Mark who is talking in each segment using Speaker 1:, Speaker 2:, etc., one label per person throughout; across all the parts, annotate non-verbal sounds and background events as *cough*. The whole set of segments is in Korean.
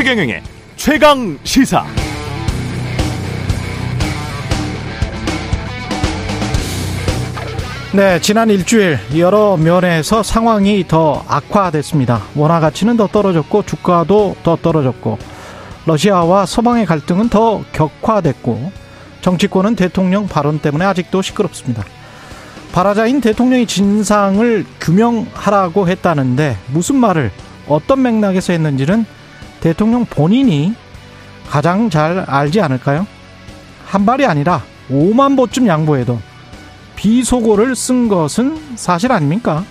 Speaker 1: 최경영의 최강 시사.
Speaker 2: 네, 지난 일주일 여러 면에서 상황이 더 악화됐습니다. 원화 가치는 더 떨어졌고 주가도 더 떨어졌고 러시아와 서방의 갈등은 더 격화됐고 정치권은 대통령 발언 때문에 아직도 시끄럽습니다. 발화자인 대통령이 진상을 규명하라고 했다는데 무슨 말을 어떤 맥락에서 했는지는 대통령 본인이 가장 잘 알지 않을까요? 한 발이 아니라 5만 보쯤 양보해도 비속어를 쓴 것은 사실 아닙니까?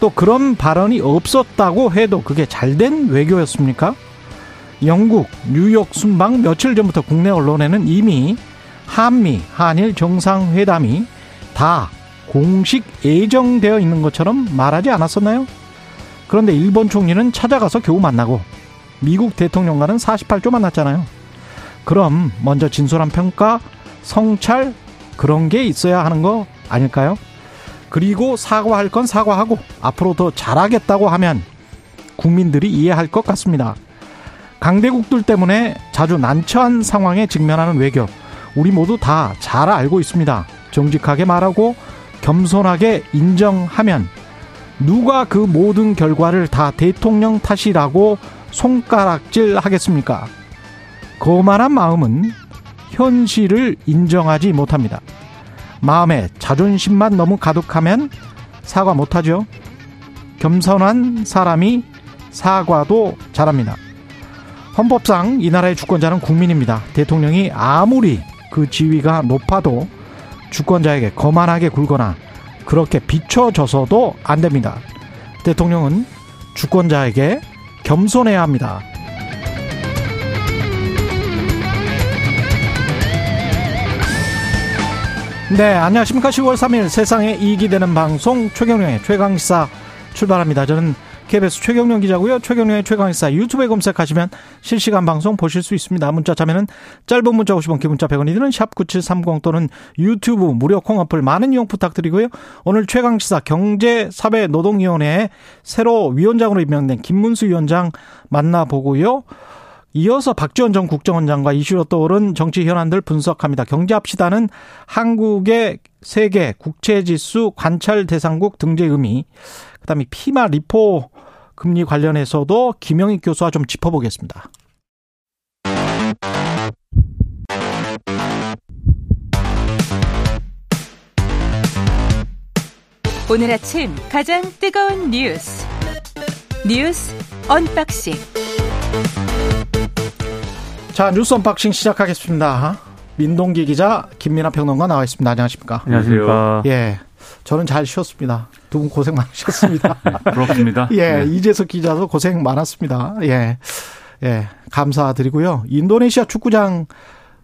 Speaker 2: 또 그런 발언이 없었다고 해도 그게 잘된 외교였습니까? 영국 뉴욕 순방 며칠 전부터 국내 언론에는 이미 한미 한일 정상회담이 다 공식 예정되어 있는 것처럼 말하지 않았었나요? 그런데 일본 총리는 찾아가서 겨우 만나고 미국 대통령과는 48조 만났잖아요. 그럼 먼저 진솔한 평가, 성찰 그런 게 있어야 하는 거 아닐까요? 그리고 사과할 건 사과하고 앞으로 더 잘하겠다고 하면 국민들이 이해할 것 같습니다. 강대국들 때문에 자주 난처한 상황에 직면하는 외교 우리 모두 다 잘 알고 있습니다. 정직하게 말하고 겸손하게 인정하면 누가 그 모든 결과를 다 대통령 탓이라고 손가락질 하겠습니까? 거만한 마음은 현실을 인정하지 못합니다. 마음에 자존심만 너무 가득하면 사과 못하죠. 겸손한 사람이 사과도 잘합니다. 헌법상 이 나라의 주권자는 국민입니다. 대통령이 아무리 그 지위가 높아도 주권자에게 거만하게 굴거나 그렇게 비춰져서도 안 됩니다. 대통령은 주권자에게 겸손해야 합니다. 네, 안녕하십니까. 10월 3일 세상에 이익이 되는 방송 최경령의 최강시사 출발합니다. 저는 KBS 최경령 기자고요. 최경령의 최강시사 유튜브에 검색하시면 실시간 방송 보실 수 있습니다. 문자 참여는 짧은 문자 50원, 기문자 100원이 드는 샵9730 또는 유튜브 무료 콩 어플 많은 이용 부탁드리고요. 오늘 최강시사 경제사회노동위원회에 새로 위원장으로 임명된 김문수 위원장 만나보고요. 이어서 박지원 전 국정원장과 이슈로 떠오른 정치 현안들 분석합니다. 경제합시다는 한국의 세계 국채지수 관찰 대상국 등재 의미, 그다음에 FIMA repo 금리 관련해서도 김영익 교수와 좀 짚어보겠습니다.
Speaker 3: 오늘 아침 가장 뜨거운 뉴스 뉴스 언박싱
Speaker 2: 자 뉴스 언박싱 시작하겠습니다. 민동기 기자 김민아 평론가 나와 있습니다. 안녕하십니까?
Speaker 4: 안녕하십니까?
Speaker 2: 예. 저는 잘 쉬었습니다. 두 분 고생 많으셨습니다. *laughs*
Speaker 4: 부럽습니다. *laughs*
Speaker 2: 예,
Speaker 4: 네.
Speaker 2: 이재석 기자도 고생 많았습니다. 예. 예, 감사드리고요. 인도네시아 축구장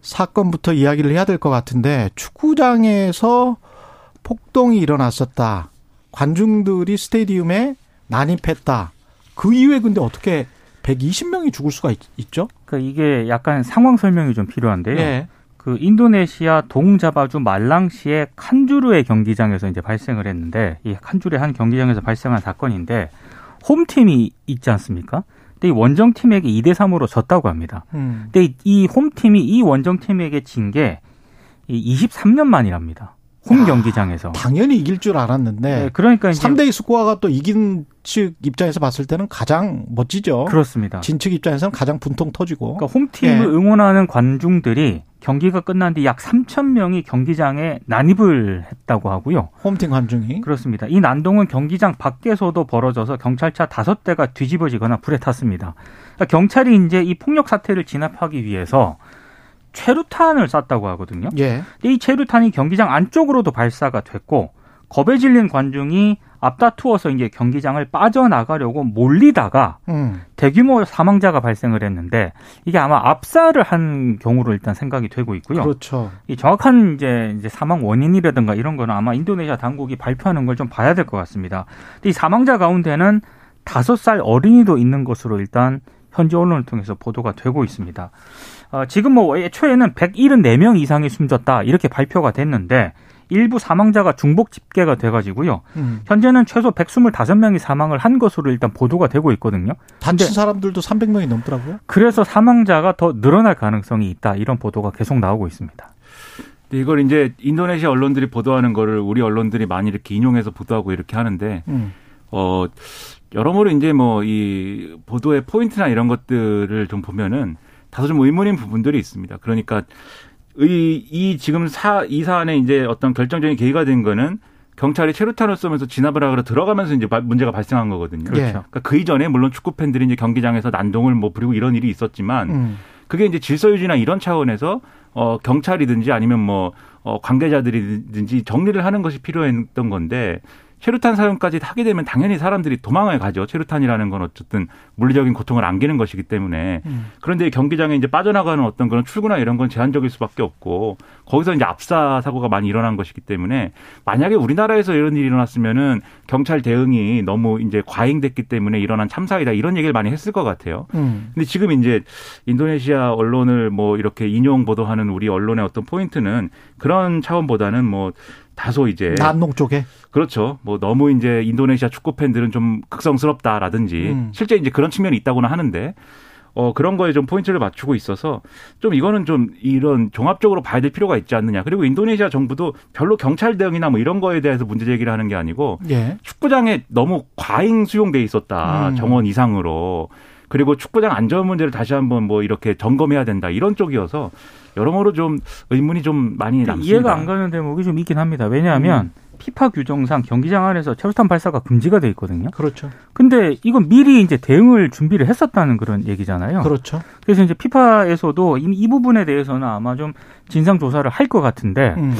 Speaker 2: 사건부터 이야기를 해야 될 것 같은데 축구장에서 폭동이 일어났었다. 관중들이 스테디움에 난입했다. 그 이후에 근데 어떻게 120명이 죽을 수가 있, 죠
Speaker 4: 그러니까 이게 약간 상황 설명이 좀 필요한데요.
Speaker 2: 예.
Speaker 4: 그 인도네시아 동자바주 말랑시의 칸주르의 경기장에서 이제 발생을 했는데 이 칸주르의 한 경기장에서 발생한 사건인데 홈팀이 있지 않습니까? 근데 이 원정팀에게 2대 3으로 졌다고 합니다.
Speaker 2: 음.
Speaker 4: 근데 이 홈팀이 이 원정팀에게 진 게 23년 만이랍니다. 홈
Speaker 2: 야,
Speaker 4: 경기장에서.
Speaker 2: 당연히 이길 줄 알았는데
Speaker 4: 네, 그러니까 이제
Speaker 2: 3대2 스코어가 또 이긴 측 입장에서 봤을 때는 가장 멋지죠.
Speaker 4: 그렇습니다.
Speaker 2: 진측 입장에서는 가장 분통 터지고.
Speaker 4: 그러니까 홈팀을
Speaker 2: 예.
Speaker 4: 응원하는 관중들이 경기가 끝난 뒤 약 3천 명이 경기장에 난입을 했다고 하고요.
Speaker 2: 홈팀 관중이.
Speaker 4: 그렇습니다. 이 난동은 경기장 밖에서도 벌어져서 경찰차 다섯 대가 뒤집어지거나 불에 탔습니다. 그러니까 경찰이 이제 이 폭력 사태를 진압하기 위해서 최루탄을 쐈다고 하거든요.
Speaker 2: 예.
Speaker 4: 근데 이 최루탄이 경기장 안쪽으로도 발사가 됐고 겁에 질린 관중이 앞다투어서 이제 경기장을 빠져나가려고 몰리다가
Speaker 2: 음.
Speaker 4: 대규모 사망자가 발생을 했는데 이게 아마 압사를 한 경우로 일단 생각이 되고 있고요.
Speaker 2: 그렇죠.
Speaker 4: 이 정확한 이제, 이제 사망 원인이라든가 이런 거는 아마 인도네시아 당국이 발표하는 걸 좀 봐야 될 것 같습니다. 근데 이 사망자 가운데는 다섯 살 어린이도 있는 것으로 일단 현지 언론을 통해서 보도가 되고 있습니다. 어, 지금 뭐 애초에는 174명 이상이 숨졌다 이렇게 발표가 됐는데 일부 사망자가 중복 집계가 돼가지고요. 음. 현재는 최소 125명이 사망을 한 것으로 일단 보도가 되고 있거든요.
Speaker 2: 다친 사람들도 300명이 넘더라고요.
Speaker 4: 그래서 사망자가 더 늘어날 가능성이 있다 이런 보도가 계속 나오고 있습니다.
Speaker 5: 이걸 이제 인도네시아 언론들이 보도하는 거를 우리 언론들이 많이 이렇게 인용해서 보도하고 이렇게 하는데 음. 어 여러모로 이제 뭐 이 보도의 포인트나 이런 것들을 좀 보면은 다소 좀 의문인 부분들이 있습니다. 그러니까 이, 이 지금 사, 이 사안에 이제 어떤 결정적인 계기가 된 거는 경찰이 체류탄을 쏘면서 진압을 하거나 들어가면서 이제 문제가 발생한 거거든요. 그렇죠. 그러니까 그 이전에 물론 축구 팬들이 이제 경기장에서 난동을 뭐 부리고 이런 일이 있었지만 음. 그게 이제 질서 유지나 이런 차원에서 어 경찰이든지 아니면 뭐 어, 관계자들이든지 정리를 하는 것이 필요했던 건데 체류탄 사용까지 하게 되면 당연히 사람들이 도망을 가죠. 체류탄이라는 건 어쨌든 물리적인 고통을 안기는 것이기 때문에. 음. 그런데 경기장에 이제 빠져나가는 어떤 그런 출구나 이런 건 제한적일 수밖에 없고 거기서 이제 압사 사고가 많이 일어난 것이기 때문에 만약에 우리나라에서 이런 일이 일어났으면은 경찰 대응이 너무 이제 과잉됐기 때문에 일어난 참사이다 이런 얘기를 많이 했을 것 같아요. 음. 근데 지금 이제 인도네시아 언론을 뭐 이렇게 인용 보도하는 우리 언론의 어떤 포인트는 그런 차원보다는 뭐 다소 이제
Speaker 2: 남농 쪽에
Speaker 5: 그렇죠. 뭐 너무 이제 인도네시아 축구 팬들은 좀 극성스럽다라든지 음. 실제 이제 그런 측면이 있다고는 하는데 어 그런 거에 좀 포인트를 맞추고 있어서 좀 이거는 좀 이런 종합적으로 봐야 될 필요가 있지 않느냐. 그리고 인도네시아 정부도 별로 경찰 대응이나 뭐 이런 거에 대해서 문제 제기를 하는 게 아니고 예. 축구장에 너무 과잉 수용돼 있었다. 음. 정원 이상으로. 그리고 축구장 안전 문제를 다시 한번 뭐 이렇게 점검해야 된다. 이런 쪽이어서 여러모로 좀 의문이 좀 많이 남습니다.
Speaker 4: 이해가 안 가는 대목이 좀 있긴 합니다. 왜냐하면 음. 피파 규정상 경기장 안에서 체류탄 발사가 금지가 돼 있거든요.
Speaker 2: 그렇죠.
Speaker 4: 근데 이건 미리 이제 대응을 준비를 했었다는 그런 얘기잖아요.
Speaker 2: 그렇죠.
Speaker 4: 그래서 이제 피파에서도 이, 이 부분에 대해서는 아마 좀 진상 조사를 할 것 같은데 음.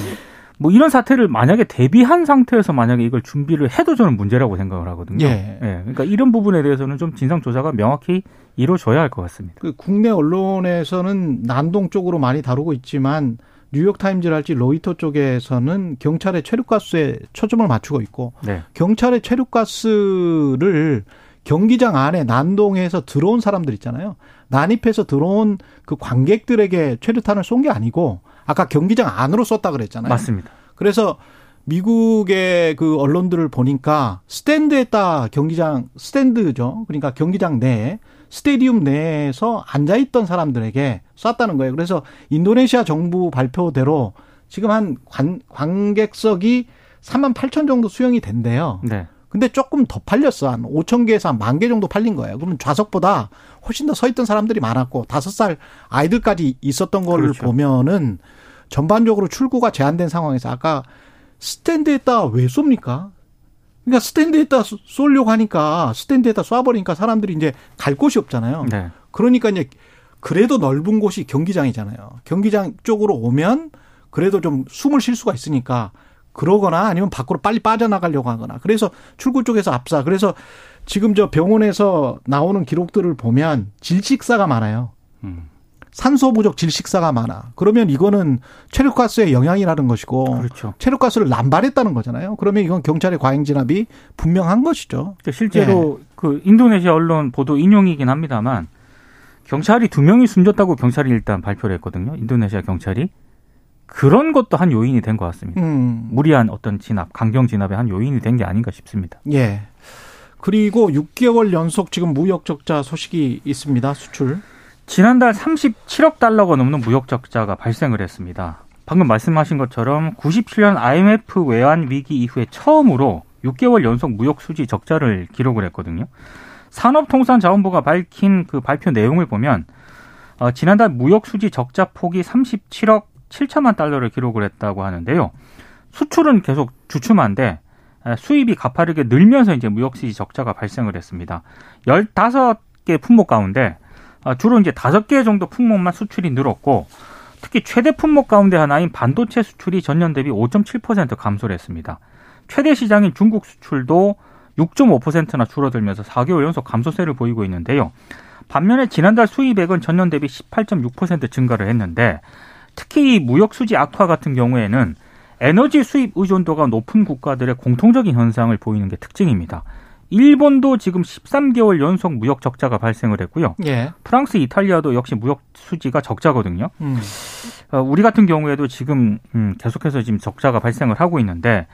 Speaker 4: 뭐 이런 사태를 만약에 대비한 상태에서 만약에 이걸 준비를 해도 저는 문제라고 생각을 하거든요. 예. 예. 그러니까 이런 부분에 대해서는 좀 진상 조사가 명확히 이루어져야 할 것 같습니다.
Speaker 2: 그 국내 언론에서는 난동 쪽으로 많이 다루고 있지만 뉴욕 타임즈랄지 로이터 쪽에서는 경찰의 체류가스에 초점을 맞추고 있고 네. 경찰의 체류가스를 경기장 안에 난동에서 들어온 사람들 있잖아요. 난입해서 들어온 그 관객들에게 체류탄을 쏜 게 아니고 아까 경기장 안으로 썼다 그랬잖아요.
Speaker 4: 맞습니다.
Speaker 2: 그래서 미국의 그 언론들을 보니까 스탠드에다 경기장 스탠드죠. 그러니까 경기장 내에 스테디움 내에서 앉아 있던 사람들에게 쐈다는 거예요. 그래서 인도네시아 정부 발표대로 지금 한 관, 관객석이 3만 8천 정도 수용이 된대요. 네. 근데 조금 더 팔렸어. 한 5천 개에서 한 만 개 정도 팔린 거예요. 그러면 좌석보다 훨씬 더 서 있던 사람들이 많았고 다섯 살 아이들까지 있었던 걸 그렇죠. 보면은 전반적으로 출구가 제한된 상황에서 아까 스탠드에다 왜 쏩니까? 그러니까 스탠드에다 쏠려고 하니까 스탠드에다 쏴버리니까 사람들이 이제 갈 곳이 없잖아요. 네. 그러니까 이제 그래도 넓은 곳이 경기장이잖아요. 경기장 쪽으로 오면 그래도 좀 숨을 쉴 수가 있으니까 그러거나 아니면 밖으로 빨리 빠져나가려고 하거나 그래서 출구 쪽에서 압사 그래서 지금 저 병원에서 나오는 기록들을 보면 질식사가 많아요. 음. 산소 부족 질식사가 많아. 그러면 이거는 체류가스의 영향이라는 것이고 그렇죠. 체류가스를 남발했다는 거잖아요. 그러면 이건 경찰의 과잉 진압이 분명한 것이죠.
Speaker 4: 실제로 예. 그 인도네시아 언론 보도 인용이긴 합니다만 경찰이 두 명이 숨졌다고 경찰이 일단 발표를 했거든요. 인도네시아 경찰이 그런 것도 한 요인이 된 것 같습니다. 음. 무리한 어떤 진압, 강경 진압의 한 요인이 된 게 아닌가 싶습니다.
Speaker 2: 예. 그리고 6개월 연속 지금 무역 적자 소식이 있습니다. 수출.
Speaker 4: 지난달 37억 달러가 넘는 무역 적자가 발생을 했습니다. 방금 말씀하신 것처럼 97년 IMF 외환 위기 이후에 처음으로 6개월 연속 무역 수지 적자를 기록을 했거든요. 산업통상자원부가 밝힌 그 발표 내용을 보면 어, 지난달 무역 수지 적자 폭이 37억 7천만 달러를 기록을 했다고 하는데요. 수출은 계속 주춤한데 수입이 가파르게 늘면서 이제 무역 수지 적자가 발생을 했습니다. 15개 품목 가운데 아, 주로 이제 다섯 개 정도 품목만 수출이 늘었고 특히 최대 품목 가운데 하나인 반도체 수출이 전년 대비 5.7% 감소를 했습니다. 최대 시장인 중국 수출도 6.5%나 줄어들면서 4개월 연속 감소세를 보이고 있는데요. 반면에 지난달 수입액은 전년 대비 18.6% 증가를 했는데 특히 무역 수지 악화 같은 경우에는 에너지 수입 의존도가 높은 국가들의 공통적인 현상을 보이는 게 특징입니다. 일본도 지금 13개월 연속 무역 적자가 발생을 했고요.
Speaker 2: 예.
Speaker 4: 프랑스, 이탈리아도 역시 무역 수지가 적자거든요. 음. 어, 우리 같은 경우에도 지금 음, 계속해서 지금 적자가 발생을 하고 있는데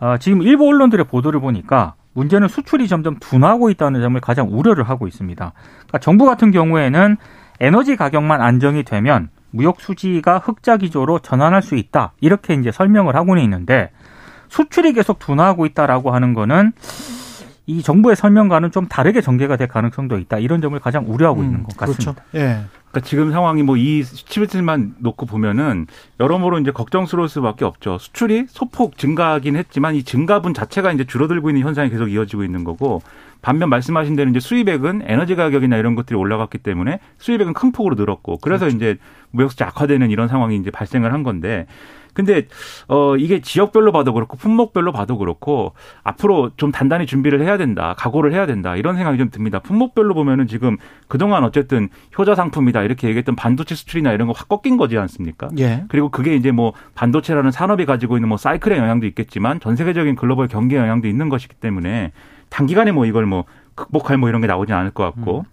Speaker 4: 어, 지금 일부 언론들의 보도를 보니까 문제는 수출이 점점 둔화하고 있다는 점을 가장 우려를 하고 있습니다. 그러니까 정부 같은 경우에는 에너지 가격만 안정이 되면 무역 수지가 흑자 기조로 전환할 수 있다. 이렇게 이제 설명을 하고는 있는데 수출이 계속 둔화하고 있다라고 하는 거는 이 정부의 설명과는 좀 다르게 전개가 될 가능성도 있다. 이런 점을 가장 우려하고 음, 있는 것 같습니다.
Speaker 2: 그렇죠. 예.
Speaker 5: 그러니까 지금 상황이 뭐이 수치들만 놓고 보면은 여러모로 이제 걱정스러울 수밖에 없죠. 수출이 소폭 증가하긴 했지만 이 증가분 자체가 이제 줄어들고 있는 현상이 계속 이어지고 있는 거고 반면 말씀하신 대로 이제 수입액은 에너지 가격이나 이런 것들이 올라갔기 때문에 수입액은 큰 폭으로 늘었고 그래서 그렇죠. 이제 무역수지 악화되는 이런 상황이 이제 발생을 한 건데 근데 어 이게 지역별로 봐도 그렇고 품목별로 봐도 그렇고 앞으로 좀 단단히 준비를 해야 된다. 각오를 해야 된다. 이런 생각이 좀 듭니다. 품목별로 보면은 지금 그동안 어쨌든 효자 상품이다 이렇게 얘기했던 반도체 수출이나 이런 거 확 꺾인 거지 않습니까?
Speaker 2: 예.
Speaker 5: 그리고 그게 이제 뭐 반도체라는 산업이 가지고 있는 뭐 사이클의 영향도 있겠지만 전 세계적인 글로벌 경기 영향도 있는 것이기 때문에 단기간에 뭐 이걸 뭐 극복할 뭐 이런 게 나오진 않을 것 같고 음.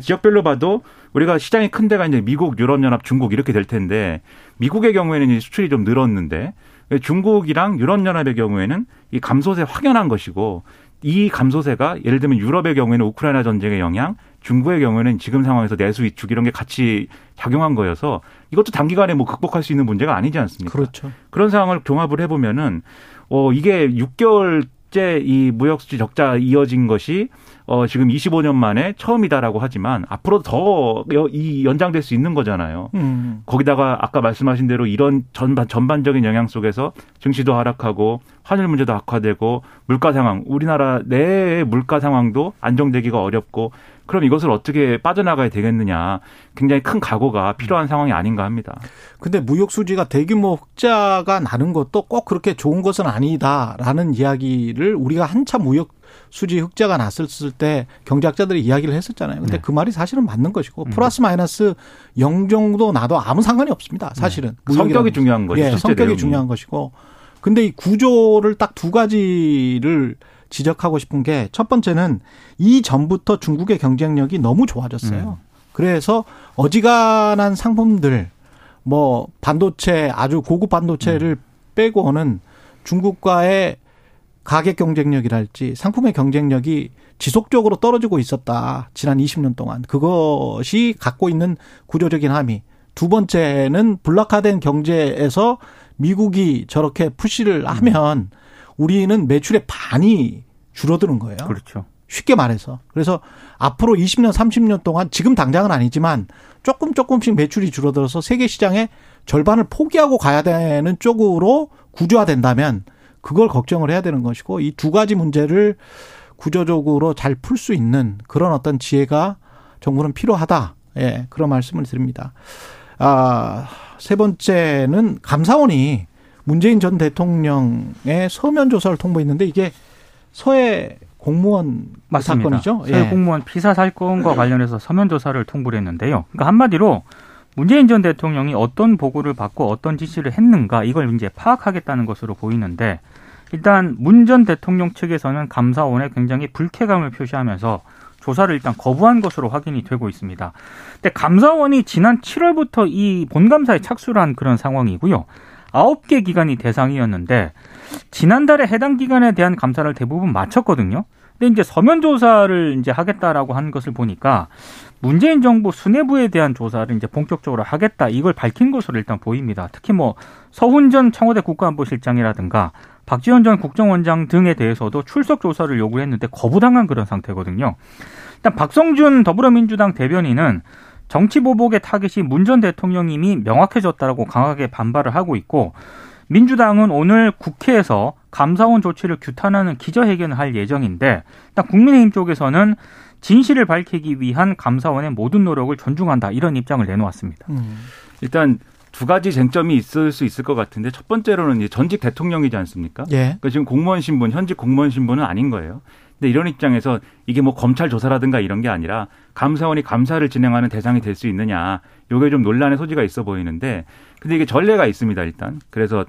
Speaker 5: 지역별로 봐도 우리가 시장이 큰 데가 이제 미국, 유럽연합, 중국 이렇게 될 텐데 미국의 경우에는 수출이 좀 늘었는데 중국이랑 유럽연합의 경우에는 이 감소세 확연한 것이고 이 감소세가 예를 들면 유럽의 경우에는 우크라이나 전쟁의 영향, 중국의 경우에는 지금 상황에서 내수 위축 이런 게 같이 작용한 거여서 이것도 단기간에 뭐 극복할 수 있는 문제가 아니지 않습니까?
Speaker 2: 그렇죠.
Speaker 5: 그런 상황을 종합을 해보면은 어 이게 6개월 실제 이 무역 수지 적자 이어진 것이 어 지금 25년 만에 처음이다라고 하지만 앞으로 더 이 연장될 수 있는 거잖아요. 음. 거기다가 아까 말씀하신 대로 이런 전반 전반적인 영향 속에서 증시도 하락하고 환율 문제도 악화되고 물가 상황 우리나라 내의 물가 상황도 안정되기가 어렵고 그럼 이것을 어떻게 빠져나가야 되겠느냐. 굉장히 큰 각오가 필요한 음. 상황이 아닌가 합니다.
Speaker 2: 근데 무역 수지가 대규모 흑자가 나는 것도 꼭 그렇게 좋은 것은 아니다라는 이야기를 우리가 한참 무역 수지 흑자가 났을 때 경제학자들이 이야기를 했었잖아요. 근데 네. 그 말이 사실은 맞는 것이고 음. 플러스 마이너스 0 정도 나도 아무 상관이 없습니다. 사실은
Speaker 5: 네. 성격이 중요한 거죠.
Speaker 2: 예, 성격이 내용이. 중요한 것이고. 근데 이 구조를 딱 두 가지를 지적하고 싶은 게 첫 번째는 이 전부터 중국의 경쟁력이 너무 좋아졌어요. 음. 그래서 어지간한 상품들 뭐 반도체 아주 고급 반도체를 음. 빼고는 중국과의 가격 경쟁력이랄지 상품의 경쟁력이 지속적으로 떨어지고 있었다. 지난 20년 동안. 그것이 갖고 있는 구조적인 함의. 두 번째는 블락화된 경제에서 미국이 저렇게 푸시를 하면 우리는 매출의 반이 줄어드는 거예요.
Speaker 4: 그렇죠.
Speaker 2: 쉽게 말해서. 그래서 앞으로 20년, 30년 동안 지금 당장은 아니지만 조금 조금씩 매출이 줄어들어서 세계 시장의 절반을 포기하고 가야 되는 쪽으로 구조화된다면 그걸 걱정을 해야 되는 것이고 이 두 가지 문제를 구조적으로 잘 풀 수 있는 그런 어떤 지혜가 정부는 필요하다. 예, 그런 말씀을 드립니다. 아, 세 번째는 감사원이 문재인 전 대통령의 서면 조사를 통보했는데 이게 서해 공무원 맞습니다. 사건이죠.
Speaker 4: 서해 예. 공무원 피사 사건과 관련해서 서면 조사를 통보를 했는데요. 그러니까 한마디로 문재인 전 대통령이 어떤 보고를 받고 어떤 지시를 했는가 이걸 이제 파악하겠다는 것으로 보이는데 일단 문 전 대통령 측에서는 감사원에 굉장히 불쾌감을 표시하면서 조사를 일단 거부한 것으로 확인이 되고 있습니다. 근데 감사원이 지난 7월부터 이 본감사에 착수를 한 그런 상황이고요. 아홉 개 기관이 대상이었는데 지난달에 해당 기관에 대한 감사를 대부분 마쳤거든요. 근데 이제 서면 조사를 이제 하겠다라고 한 것을 보니까 문재인 정부 수뇌부에 대한 조사를 이제 본격적으로 하겠다 이걸 밝힌 것으로 일단 보입니다. 특히 뭐 서훈 전 청와대 국가안보실장이라든가 박지원 전 국정원장 등에 대해서도 출석 조사를 요구했는데 거부당한 그런 상태거든요. 일단 박성준 더불어민주당 대변인은 정치 보복의 타겟이 문 전 대통령님이 명확해졌다라고 강하게 반발을 하고 있고 민주당은 오늘 국회에서 감사원 조치를 규탄하는 기자회견을 할 예정인데 일단 국민의힘 쪽에서는 진실을 밝히기 위한 감사원의 모든 노력을 존중한다 이런 입장을 내놓았습니다. 음.
Speaker 5: 일단 두 가지 쟁점이 있을 수 있을 것 같은데 첫 번째로는 전직 대통령이지 않습니까?
Speaker 2: 예.
Speaker 5: 그러니까 지금 공무원 신분, 현직 공무원 신분은 아닌 거예요. 근데 이런 입장에서 이게 뭐 검찰 조사라든가 이런 게 아니라 감사원이 감사를 진행하는 대상이 될 수 있느냐. 요게 좀 논란의 소지가 있어 보이는데 근데 이게 전례가 있습니다, 일단. 그래서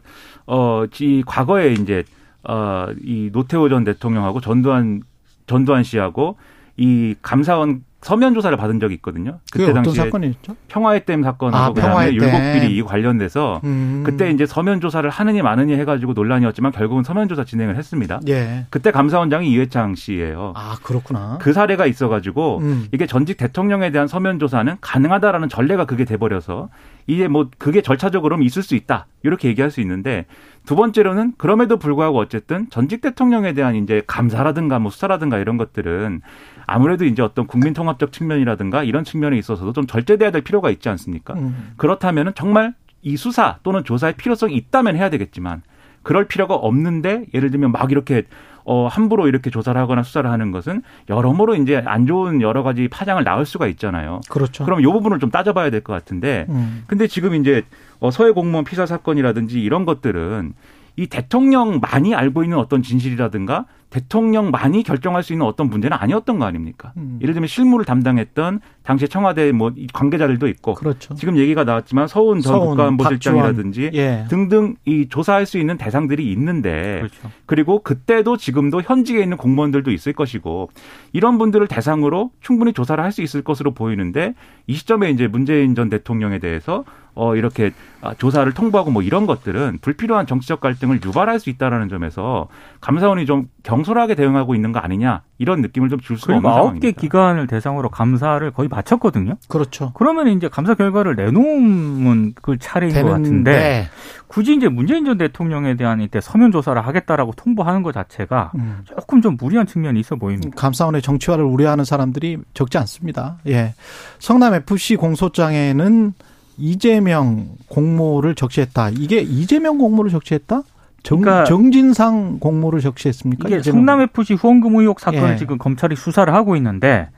Speaker 5: 어, 이 과거에 이제 어, 이 노태우 전 대통령하고 전두환 전두환 씨하고 이 감사원 서면 조사를 받은 적이 있거든요.
Speaker 2: 그때 당시에 사건이었죠?
Speaker 5: 평화의 댐 사건하고 아, 그다음에 율곡 비리 관련돼서 음. 그때 이제 서면 조사를 하느니 마느니 해가지고 논란이었지만 결국은 서면 조사 진행을 했습니다. 예. 그때 감사원장이 이회창 씨예요.
Speaker 2: 아 그렇구나.
Speaker 5: 그 사례가 있어가지고 음. 이게 전직 대통령에 대한 서면 조사는 가능하다라는 전례가 그게 돼버려서 이게 뭐 그게 절차적으로는 있을 수 있다 이렇게 얘기할 수 있는데 두 번째로는 그럼에도 불구하고 어쨌든 전직 대통령에 대한 이제 감사라든가 뭐 수사라든가 이런 것들은 아무래도 이제 어떤 국민 통합적 측면이라든가 이런 측면에 있어서도 좀 절제돼야 될 필요가 있지 않습니까? 음. 그렇다면은 정말 이 수사 또는 조사의 필요성이 있다면 해야 되겠지만 그럴 필요가 없는데 예를 들면 막 이렇게 어 함부로 이렇게 조사를 하거나 수사를 하는 것은 여러모로 이제 안 좋은 여러 가지 파장을 낳을 수가 있잖아요.
Speaker 2: 그렇죠.
Speaker 5: 그럼 이 부분을 좀 따져봐야 될 것 같은데, 음. 근데 지금 이제 어 서해 공무원 피살 사건이라든지 이런 것들은 이 대통령만이 알고 있는 어떤 진실이라든가 대통령만이 결정할 수 있는 어떤 문제는 아니었던 거 아닙니까? 음. 예를 들면 실무를 담당했던 당시 청와대 뭐 관계자들도 있고 그렇죠. 지금 얘기가 나왔지만 서훈 전 국가안보실장이라든지 예. 등등 이 조사할 수 있는 대상들이 있는데 그렇죠. 그리고 그때도 지금도 현직에 있는 공무원들도 있을 것이고 이런 분들을 대상으로 충분히 조사를 할 수 있을 것으로 보이는데 이 시점에 이제 문재인 전 대통령에 대해서 어 이렇게 아, 조사를 통보하고 뭐 이런 것들은 불필요한 정치적 갈등을 유발할 수 있다라는 점에서 감사원이 좀 경솔하게 대응하고 있는 거 아니냐 이런 느낌을 좀 줄 수가 없는
Speaker 4: 상황입니다. 아홉 개 기관을 대상으로 감사를 거의 마쳤거든요.
Speaker 2: 그렇죠.
Speaker 4: 그러면 이제 감사 결과를 내놓으면 그 차례인 되는데. 것 같은데 굳이 이제 문재인 전 대통령에 대한 이때 서면 조사를 하겠다라고 통보하는 것 자체가 음. 조금 좀 무리한 측면이 있어 보입니다.
Speaker 2: 감사원의 정치화를 우려하는 사람들이 적지 않습니다. 예. 성남 FC 공소장에는 이재명 공모를 적시했다. 이게 이재명 공모를 적시했다? 정, 그러니까 정진상 공모를 적시했습니까?
Speaker 4: 이게 성남 FC 후원금 의혹 사건을 예. 지금 검찰이 수사를 하고 있는데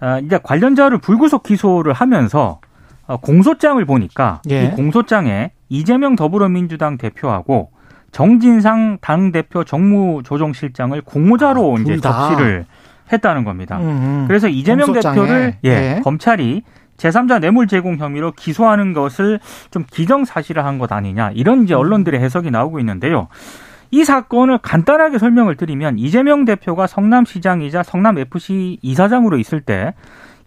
Speaker 4: 아, 이제 관련자를 불구속 기소를 하면서 어, 공소장을 보니까 예. 이 공소장에 이재명 더불어민주당 대표하고 정진상 당 대표 정무조정실장을 공모자로 아, 이제 적시를 했다는 겁니다. 음음. 그래서 이재명 공소장에. 대표를 예, 예. 검찰이 제3자 뇌물 제공 혐의로 기소하는 것을 좀 기정사실화한 것 아니냐 이런 이제 언론들의 해석이 나오고 있는데요. 이 사건을 간단하게 설명을 드리면 이재명 대표가 성남시장이자 성남FC 이사장으로 있을 때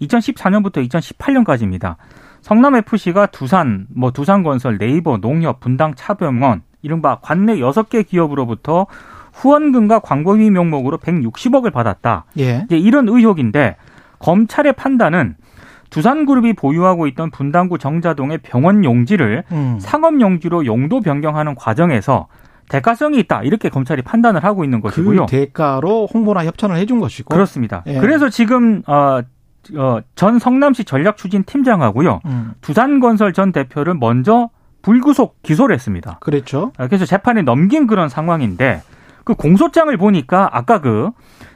Speaker 4: 2014년부터 2018년까지입니다. 성남FC가 두산, 뭐 두산건설, 네이버, 농협, 분당, 차병원, 이른바 관내 6개 기업으로부터 후원금과 광고비 명목으로 160억을 받았다. 예. 이제 이런 의혹인데 검찰의 판단은 두산그룹이 보유하고 있던 분당구 정자동의 병원 용지를 음. 상업 용지로 용도 변경하는 과정에서 대가성이 있다 이렇게 검찰이 판단을 하고 있는 것이고요.
Speaker 2: 그 대가로 홍보나 협찬을 해준 것이고
Speaker 4: 그렇습니다. 예. 그래서 지금 어, 어, 전 성남시 전략추진 팀장하고요, 음. 두산건설 전 대표를 먼저 불구속 기소를 했습니다.
Speaker 2: 그렇죠.
Speaker 4: 아, 그래서 재판에 넘긴 그런 상황인데 그 공소장을 보니까 아까 그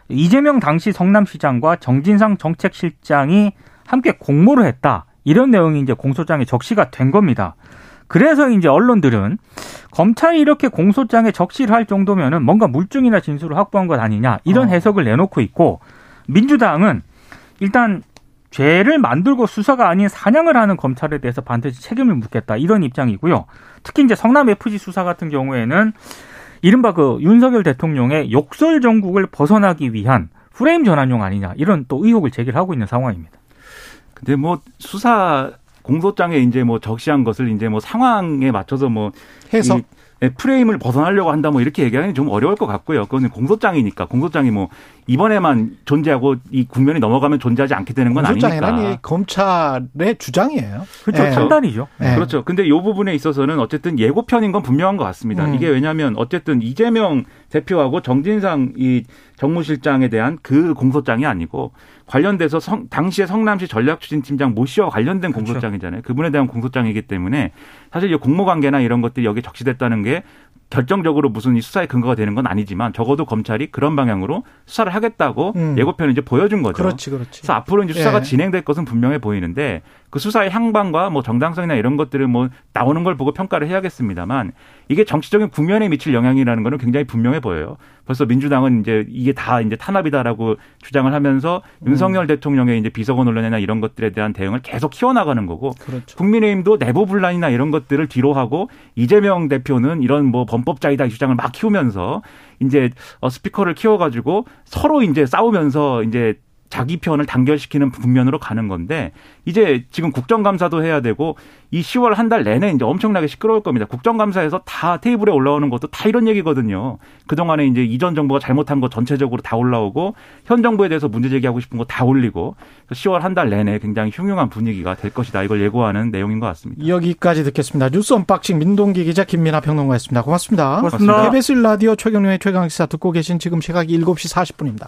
Speaker 4: 이재명 당시 성남시장과 정진상 정책실장이 함께 공모를 했다. 이런 내용이 이제 공소장에 적시가 된 겁니다. 그래서 이제 언론들은 검찰이 이렇게 공소장에 적시를 할 정도면은 뭔가 물증이나 진술을 확보한 것 아니냐 이런 어. 해석을 내놓고 있고 민주당은 일단 죄를 만들고 수사가 아닌 사냥을 하는 검찰에 대해서 반드시 책임을 묻겠다 이런 입장이고요. 특히 이제 성남 FG 수사 같은 경우에는 이른바 그 윤석열 대통령의 욕설 정국을 벗어나기 위한 프레임 전환용 아니냐 이런 또 의혹을 제기하고 있는 상황입니다.
Speaker 5: 근데 뭐 수사 공소장에 이제 뭐 적시한 것을 이제 뭐 상황에 맞춰서 뭐 해석 예, 프레임을 벗어나려고 한다 뭐 이렇게 얘기하기 좀 어려울 것 같고요. 그거는 공소장이니까 공소장이 뭐 이번에만 존재하고 이 국면이 넘어가면 존재하지 않게 되는 건
Speaker 2: 아니니까. 검찰의 주장이에요.
Speaker 4: 그렇죠. 네. 판단이죠.
Speaker 5: 네. 그렇죠. 근데 이 부분에 있어서는 어쨌든 예고편인 건 분명한 것 같습니다. 음. 이게 왜냐하면 어쨌든 이재명 대표하고 정진상 이 정무실장에 대한 그 공소장이 아니고 관련돼서 성, 당시에 성남시 전략추진팀장 모 씨와 관련된 그렇죠. 공소장이잖아요. 그분에 대한 공소장이기 때문에 사실 이 공모 관계나 이런 것들이 여기 적시됐다는 게 결정적으로 무슨 이 수사의 근거가 되는 건 아니지만 적어도 검찰이 그런 방향으로 수사를 하겠다고 음. 예고편을 이제 보여준 거죠.
Speaker 2: 그렇지, 그렇지.
Speaker 5: 그래서 앞으로 이제 수사가 예. 진행될 것은 분명해 보이는데 그 수사의 향방과 뭐 정당성이나 이런 것들을 뭐 나오는 걸 보고 평가를 해야겠습니다만 이게 정치적인 국면에 미칠 영향이라는 거는 굉장히 분명해 보여요. 벌써 민주당은 이제 이게 다 이제 탄압이다라고 주장을 하면서 음. 윤석열 대통령의 이제 비서관 논란이나 이런 것들에 대한 대응을 계속 키워나가는 거고 그렇죠. 국민의힘도 내부 분란이나 이런 것들을 뒤로 하고 이재명 대표는 이런 뭐 범법자이다 주장을 막 키우면서 이제 어, 스피커를 키워가지고 서로 이제 싸우면서 이제 자기 편을 단결시키는 국면으로 가는 건데 이제 지금 국정감사도 해야 되고 이 10월 한 달 내내 이제 엄청나게 시끄러울 겁니다. 국정감사에서 다 테이블에 올라오는 것도 다 이런 얘기거든요. 그동안에 이제 이전 정부가 잘못한 거 전체적으로 다 올라오고 현 정부에 대해서 문제 제기하고 싶은 거 다 올리고 10월 한 달 내내 굉장히 흉흉한 분위기가 될 것이다. 이걸 예고하는 내용인 것 같습니다.
Speaker 2: 여기까지 듣겠습니다. 뉴스 언박싱 민동기 기자 김민아 평론가였습니다. 고맙습니다.
Speaker 4: 고맙습니다.
Speaker 2: KBS 라디오 최경영의 최강시사 듣고 계신 지금 시각이 7시 40분입니다.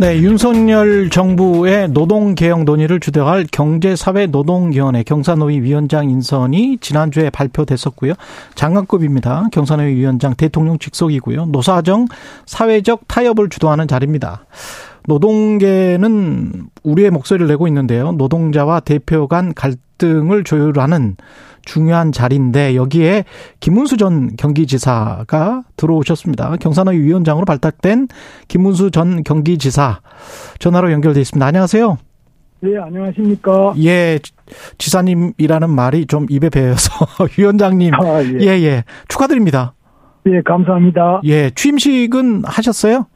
Speaker 2: 네, 윤석열 정부의 노동개혁 논의를 주도할 경제사회노동위원회 경사노위 위원장 인선이 지난주에 발표됐었고요. 장관급입니다. 경사노위 위원장 대통령 직속이고요. 노사정 사회적 타협을 주도하는 자리입니다. 노동계는 우리의 목소리를 내고 있는데요. 노동자와 대표 간 갈등 을 조율하는 중요한 자리인데 여기에 김문수 전 경기지사가 들어오셨습니다. 경산의 위원장으로 발탁된 김문수 전 경기지사 전화로 연결돼 있습니다. 안녕하세요.
Speaker 6: 네, 안녕하십니까.
Speaker 2: 예, 지사님이라는 말이 좀 입에 배어서 *laughs* 위원장님. 아, 예. 예, 예. 축하드립니다.
Speaker 6: 예, 감사합니다.
Speaker 2: 예, 취임식은 하셨어요?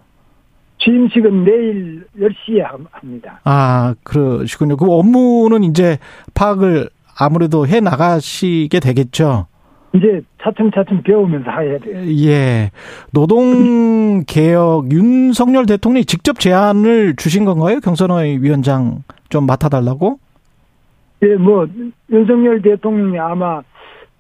Speaker 6: 취임식은 내일 10시에 합니다.
Speaker 2: 아, 그러시군요. 그 업무는 이제 파악을 아무래도 해 나가시게 되겠죠.
Speaker 6: 이제 차츰차츰 배우면서 해야 돼요.
Speaker 2: 예. 노동 개혁 윤석열 대통령이 직접 제안을 주신 건가요? 경선의 위원장 좀 맡아 달라고?
Speaker 6: 예, 뭐, 윤석열 대통령이 아마,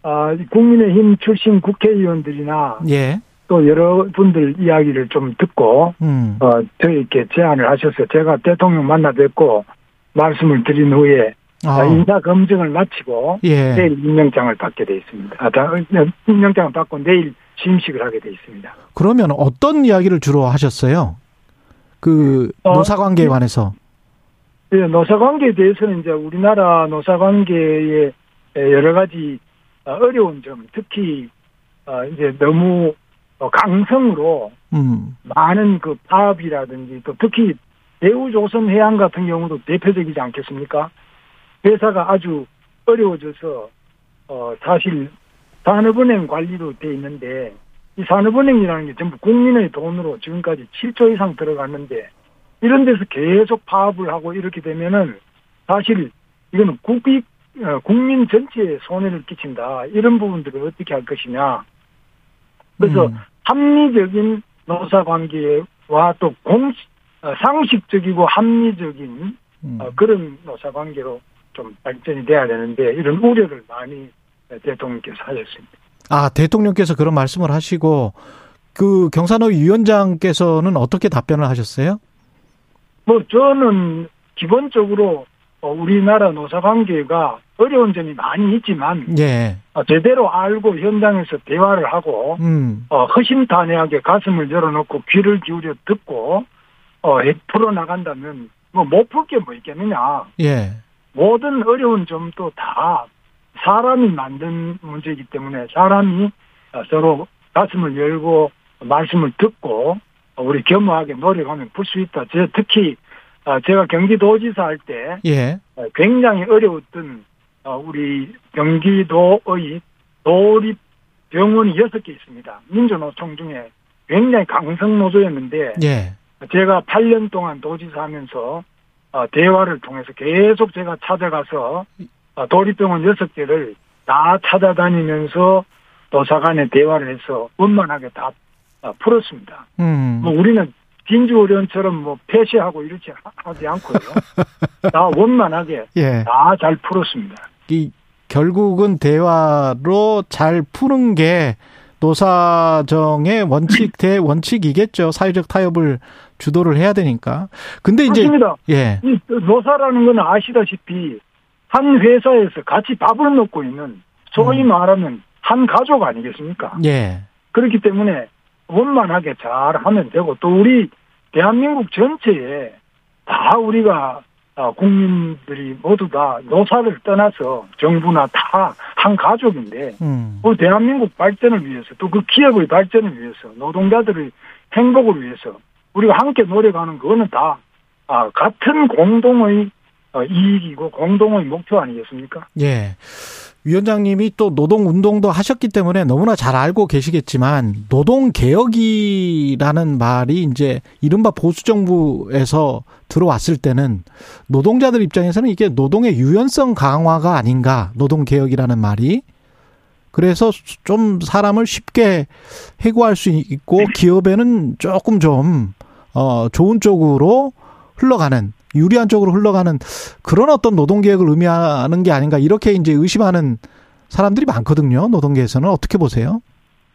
Speaker 6: 아, 국민의힘 출신 국회의원들이나. 예. 또 여러분들 이야기를 좀 듣고, 음. 어, 저에게 제안을 하셔서 제가 대통령 만나 뵙고 말씀을 드린 후에 아. 인사 검증을 마치고 예. 내일 임명장을 받게 돼 있습니다. 아, 다, 임명장을 받고 내일 취임식을 하게 돼 있습니다.
Speaker 2: 그러면 어떤 이야기를 주로 하셨어요? 그 어, 노사관계에 관해서?
Speaker 6: 네, 노사관계에 대해서는 이제 우리나라 노사관계의 여러 가지 어려운 점, 특히 어, 이제 너무 강성으로 음. 많은 그 파업이라든지 또 특히 대우조선 해양 같은 경우도 대표적이지 않겠습니까? 회사가 아주 어려워져서 어 사실 산업은행 관리로 돼 있는데 이 산업은행이라는 게 전부 국민의 돈으로 지금까지 7조 이상 들어갔는데 이런 데서 계속 파업을 하고 이렇게 되면은 사실 이거는 국익 어, 국민 전체에 손해를 끼친다 이런 부분들을 어떻게 할 것이냐 그래서 음. 합리적인 노사 관계와 또 공, 어, 상식적이고 합리적인 음. 어, 그런 노사 관계로 좀 발전이 돼야 되는데 이런 우려를 많이 대통령께서 하셨습니다.
Speaker 2: 아, 대통령께서 그런 말씀을 하시고 그 경산호 위원장께서는 어떻게 답변을 하셨어요?
Speaker 6: 뭐 저는 기본적으로 어, 우리나라 노사 관계가 어려운 점이 많이 있지만 예. 어, 제대로 알고 현장에서 대화를 하고 음. 어, 허심탄회하게 가슴을 열어놓고 귀를 기울여 듣고 어, 풀어 나간다면 뭐 못 풀 게 뭐 있겠느냐. 예. 모든 어려운 점도 다 사람이 만든 문제이기 때문에 사람이 서로 가슴을 열고 말씀을 듣고 우리 겸허하게 노력하면 풀 수 있다. 제 특히 제가 경기도지사 할때 예. 굉장히 어려웠던 우리 경기도의 도립 병원이 여섯 개 있습니다. 민주노총 중에 굉장히 강성 노조였는데 예. 제가 8년 동안 도지사 하면서 어, 대화를 통해서 계속 제가 찾아가서 어, 도립병원 여섯 개를 다 찾아다니면서 도사간에 대화를 해서 원만하게 다 어, 풀었습니다. 음. 뭐 우리는 진주 의료원처럼 뭐 폐쇄하고 이렇지 하지 않고요. *laughs* 다 원만하게 예. 다잘 풀었습니다.
Speaker 2: 이 결국은 대화로 잘 푸는 게 노사정의 원칙 대 원칙이겠죠. 사회적 타협을 주도를 해야 되니까. 근데 이제
Speaker 6: 맞습니다. 예. 이 노사라는 건 아시다시피 한 회사에서 같이 밥을 먹고 있는 소위 음. 말하면 한 가족 아니겠습니까?
Speaker 2: 예.
Speaker 6: 그렇기 때문에 원만하게 잘 하면 되고 또 우리 대한민국 전체에 다 우리가 아, 국민들이 모두 다 노사를 떠나서 정부나 다 한 가족인데 음. 그 대한민국 발전을 위해서 또 그 기업의 발전을 위해서 노동자들의 행복을 위해서 우리가 함께 노력하는 그거는 다 아, 같은 공동의 어, 이익이고 공동의 목표 아니겠습니까?
Speaker 2: 예. 위원장님이 또 노동 운동도 하셨기 때문에 너무나 잘 알고 계시겠지만 노동 개혁이라는 말이 이제 이른바 보수 정부에서 들어왔을 때는 노동자들 입장에서는 이게 노동의 유연성 강화가 아닌가 노동 개혁이라는 말이. 그래서 좀 사람을 쉽게 해고할 수 있고 기업에는 조금 좀 어, 좋은 쪽으로 흘러가는 유리한 쪽으로 흘러가는 그런 어떤 노동개혁을 의미하는 게 아닌가 이렇게 이제 의심하는 사람들이 많거든요. 노동계에서는 어떻게 보세요?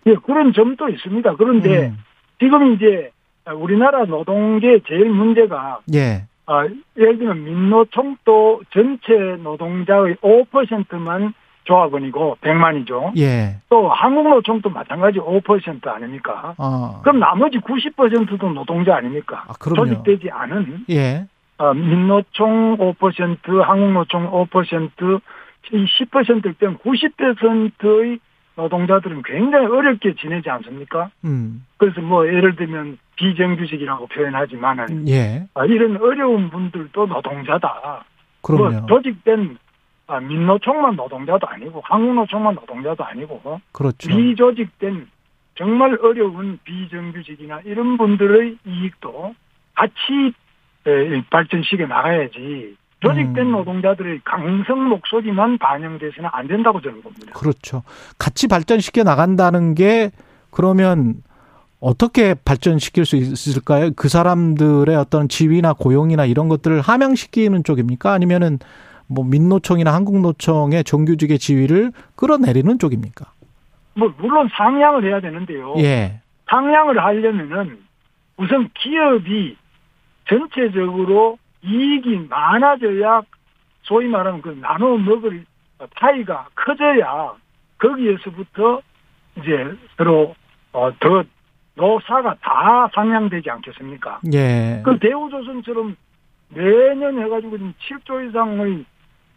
Speaker 6: 예, 그런 점도 있습니다. 그런데 음. 지금 이제 우리나라 노동계 제일 문제가
Speaker 2: 예.
Speaker 6: 아, 예를 들면 민노총도 전체 노동자의 5%만 조합원이고 100만이죠.
Speaker 2: 예.
Speaker 6: 또 한국노총도 마찬가지 5% 아닙니까?
Speaker 2: 어.
Speaker 6: 그럼 나머지 90%도 노동자 아닙니까?
Speaker 2: 아, 조직되지
Speaker 6: 않은
Speaker 2: 예.
Speaker 6: 어, 민노총 5%, 한국노총 5%, 이 10%일 땐 90%의 노동자들은 굉장히 어렵게 지내지 않습니까?
Speaker 2: 음.
Speaker 6: 그래서 뭐 예를 들면 비정규직이라고 표현하지만은
Speaker 2: 예.
Speaker 6: 아, 이런 어려운 분들도 노동자다.
Speaker 2: 그럼요.
Speaker 6: 뭐 조직된 아, 민노총만 노동자도 아니고 한국노총만 노동자도 아니고
Speaker 2: 그렇죠.
Speaker 6: 비조직된 정말 어려운 비정규직이나 이런 분들의 이익도 같이 발전시켜 나가야지 조직된 음. 노동자들의 강성 목소리만 반영돼서는 안 된다고 저는 봅니다.
Speaker 2: 그렇죠. 같이 발전시켜 나간다는 게 그러면 어떻게 발전시킬 수 있을까요? 그 사람들의 어떤 지위나 고용이나 이런 것들을 함양시키는 쪽입니까? 아니면은 뭐 민노총이나 한국노총의 정규직의 지위를 끌어내리는 쪽입니까?
Speaker 6: 뭐 물론 상향을 해야 되는데요.
Speaker 2: 예.
Speaker 6: 상향을 하려면은 우선 기업이 전체적으로 이익이 많아져야 소위 말하는 그 나눠 먹을 파이가 커져야 거기에서부터 이제 서로 어, 더 노사가 다 상향되지 않겠습니까?
Speaker 2: 예.
Speaker 6: 그 대우조선처럼 매년 해가지고 지금 7조 이상의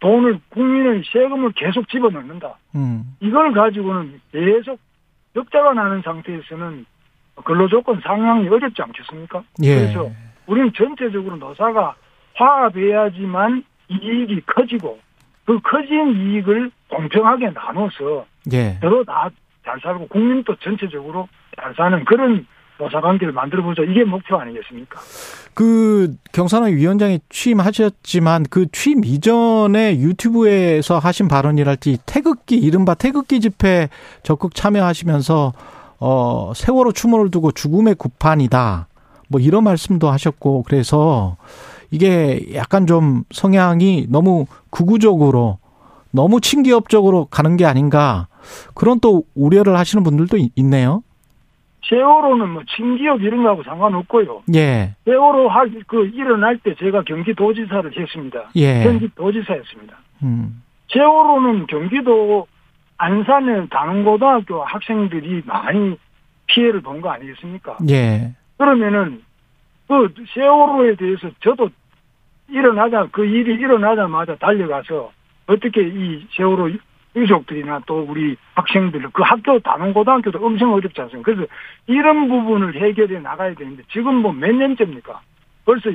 Speaker 6: 돈을 국민의 세금을 계속 집어넣는다.
Speaker 2: 음.
Speaker 6: 이걸 가지고는 계속 적자가 나는 상태에서는 근로조건 상향이 어렵지 않겠습니까?
Speaker 2: 예.
Speaker 6: 그래서 우리는 전체적으로 노사가 화합해야지만 이익이 커지고 그 커진 이익을 공평하게 나눠서
Speaker 2: 예.
Speaker 6: 서로 다 잘 살고 국민도 전체적으로 잘 사는 그런 노사관계를 만들어보자 이게 목표 아니겠습니까?
Speaker 2: 그 경산의 위원장이 취임하셨지만 그 취임 이전에 유튜브에서 하신 발언이랄지 태극기 이른바 태극기 집회 적극 참여하시면서 어 세월호 추모를 두고 죽음의 구판이다. 뭐 이런 말씀도 하셨고 그래서 이게 약간 좀 성향이 너무 극우적으로 너무 친기업적으로 가는 게 아닌가 그런 또 우려를 하시는 분들도 있네요.
Speaker 6: 세월호는 뭐 친기업 이런 거하고 상관없고요.
Speaker 2: 예.
Speaker 6: 세월호 할, 그 일어날 때 제가 경기도지사를 했습니다.
Speaker 2: 예.
Speaker 6: 경기도지사였습니다.
Speaker 2: 음.
Speaker 6: 세월호는 경기도 안산의 단원고등학교 학생들이 많이 피해를 본 거 아니겠습니까?
Speaker 2: 예.
Speaker 6: 그러면은 그 세월호에 대해서 저도 일어나자 그 일이 일어나자마자 달려가서 어떻게 이 세월호 유족들이나 또 우리 학생들 그 학교 단원고등학교도 엄청 어렵지 않습니까? 그래서 이런 부분을 해결해 나가야 되는데 지금 뭐 몇 년째입니까? 벌써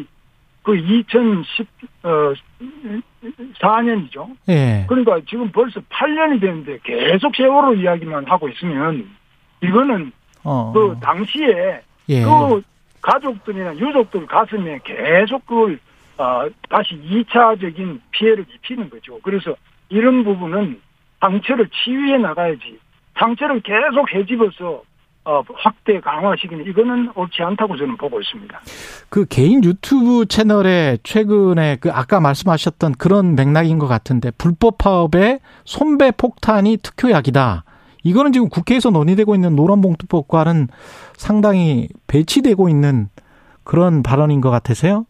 Speaker 6: 그 2014년이죠. 어,
Speaker 2: 예.
Speaker 6: 그러니까 지금 벌써 8년이 됐는데 계속 세월호 이야기만 하고 있으면 이거는
Speaker 2: 어.
Speaker 6: 그 당시에
Speaker 2: 예.
Speaker 6: 그 가족들이나 유족들 가슴에 계속 그걸 어, 다시 2차적인 피해를 입히는 거죠. 그래서 이런 부분은 상처를 치유해 나가야지. 상처를 계속 해집어서 어, 확대 강화시키는 이거는 옳지 않다고 저는 보고 있습니다.
Speaker 2: 그 개인 유튜브 채널에 최근에 그 아까 말씀하셨던 그런 맥락인 것 같은데 불법 파업에 손배 폭탄이 특효약이다. 이거는 지금 국회에서 논의되고 있는 노란봉투법과는 상당히 배치되고 있는 그런 발언인 것 같으세요?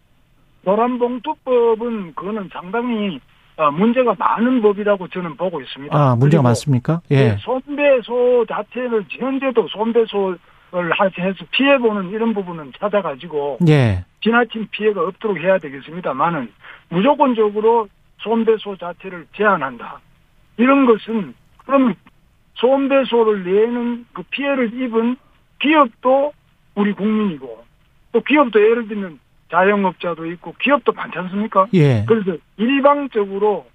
Speaker 6: 노란봉투법은 그거는 상당히 어, 문제가 많은 법이라고 저는 보고 있습니다.
Speaker 2: 아, 문제가 많습니까? 예.
Speaker 6: 네, 손배소 자체를 현재도 손배소를 해서 피해보는 이런 부분은 찾아가지고 예. 지나친 피해가 없도록 해야 되겠습니다만은 무조건적으로 손배소 자체를 제한한다. 이런 것은 그럼 손배소를 내는 그 피해를 입은 기업도 우리 국민이고 또 기업도 예를 들면 자영업자도 있고 기업도 많지 않습니까? 예. 그래서 일방적으로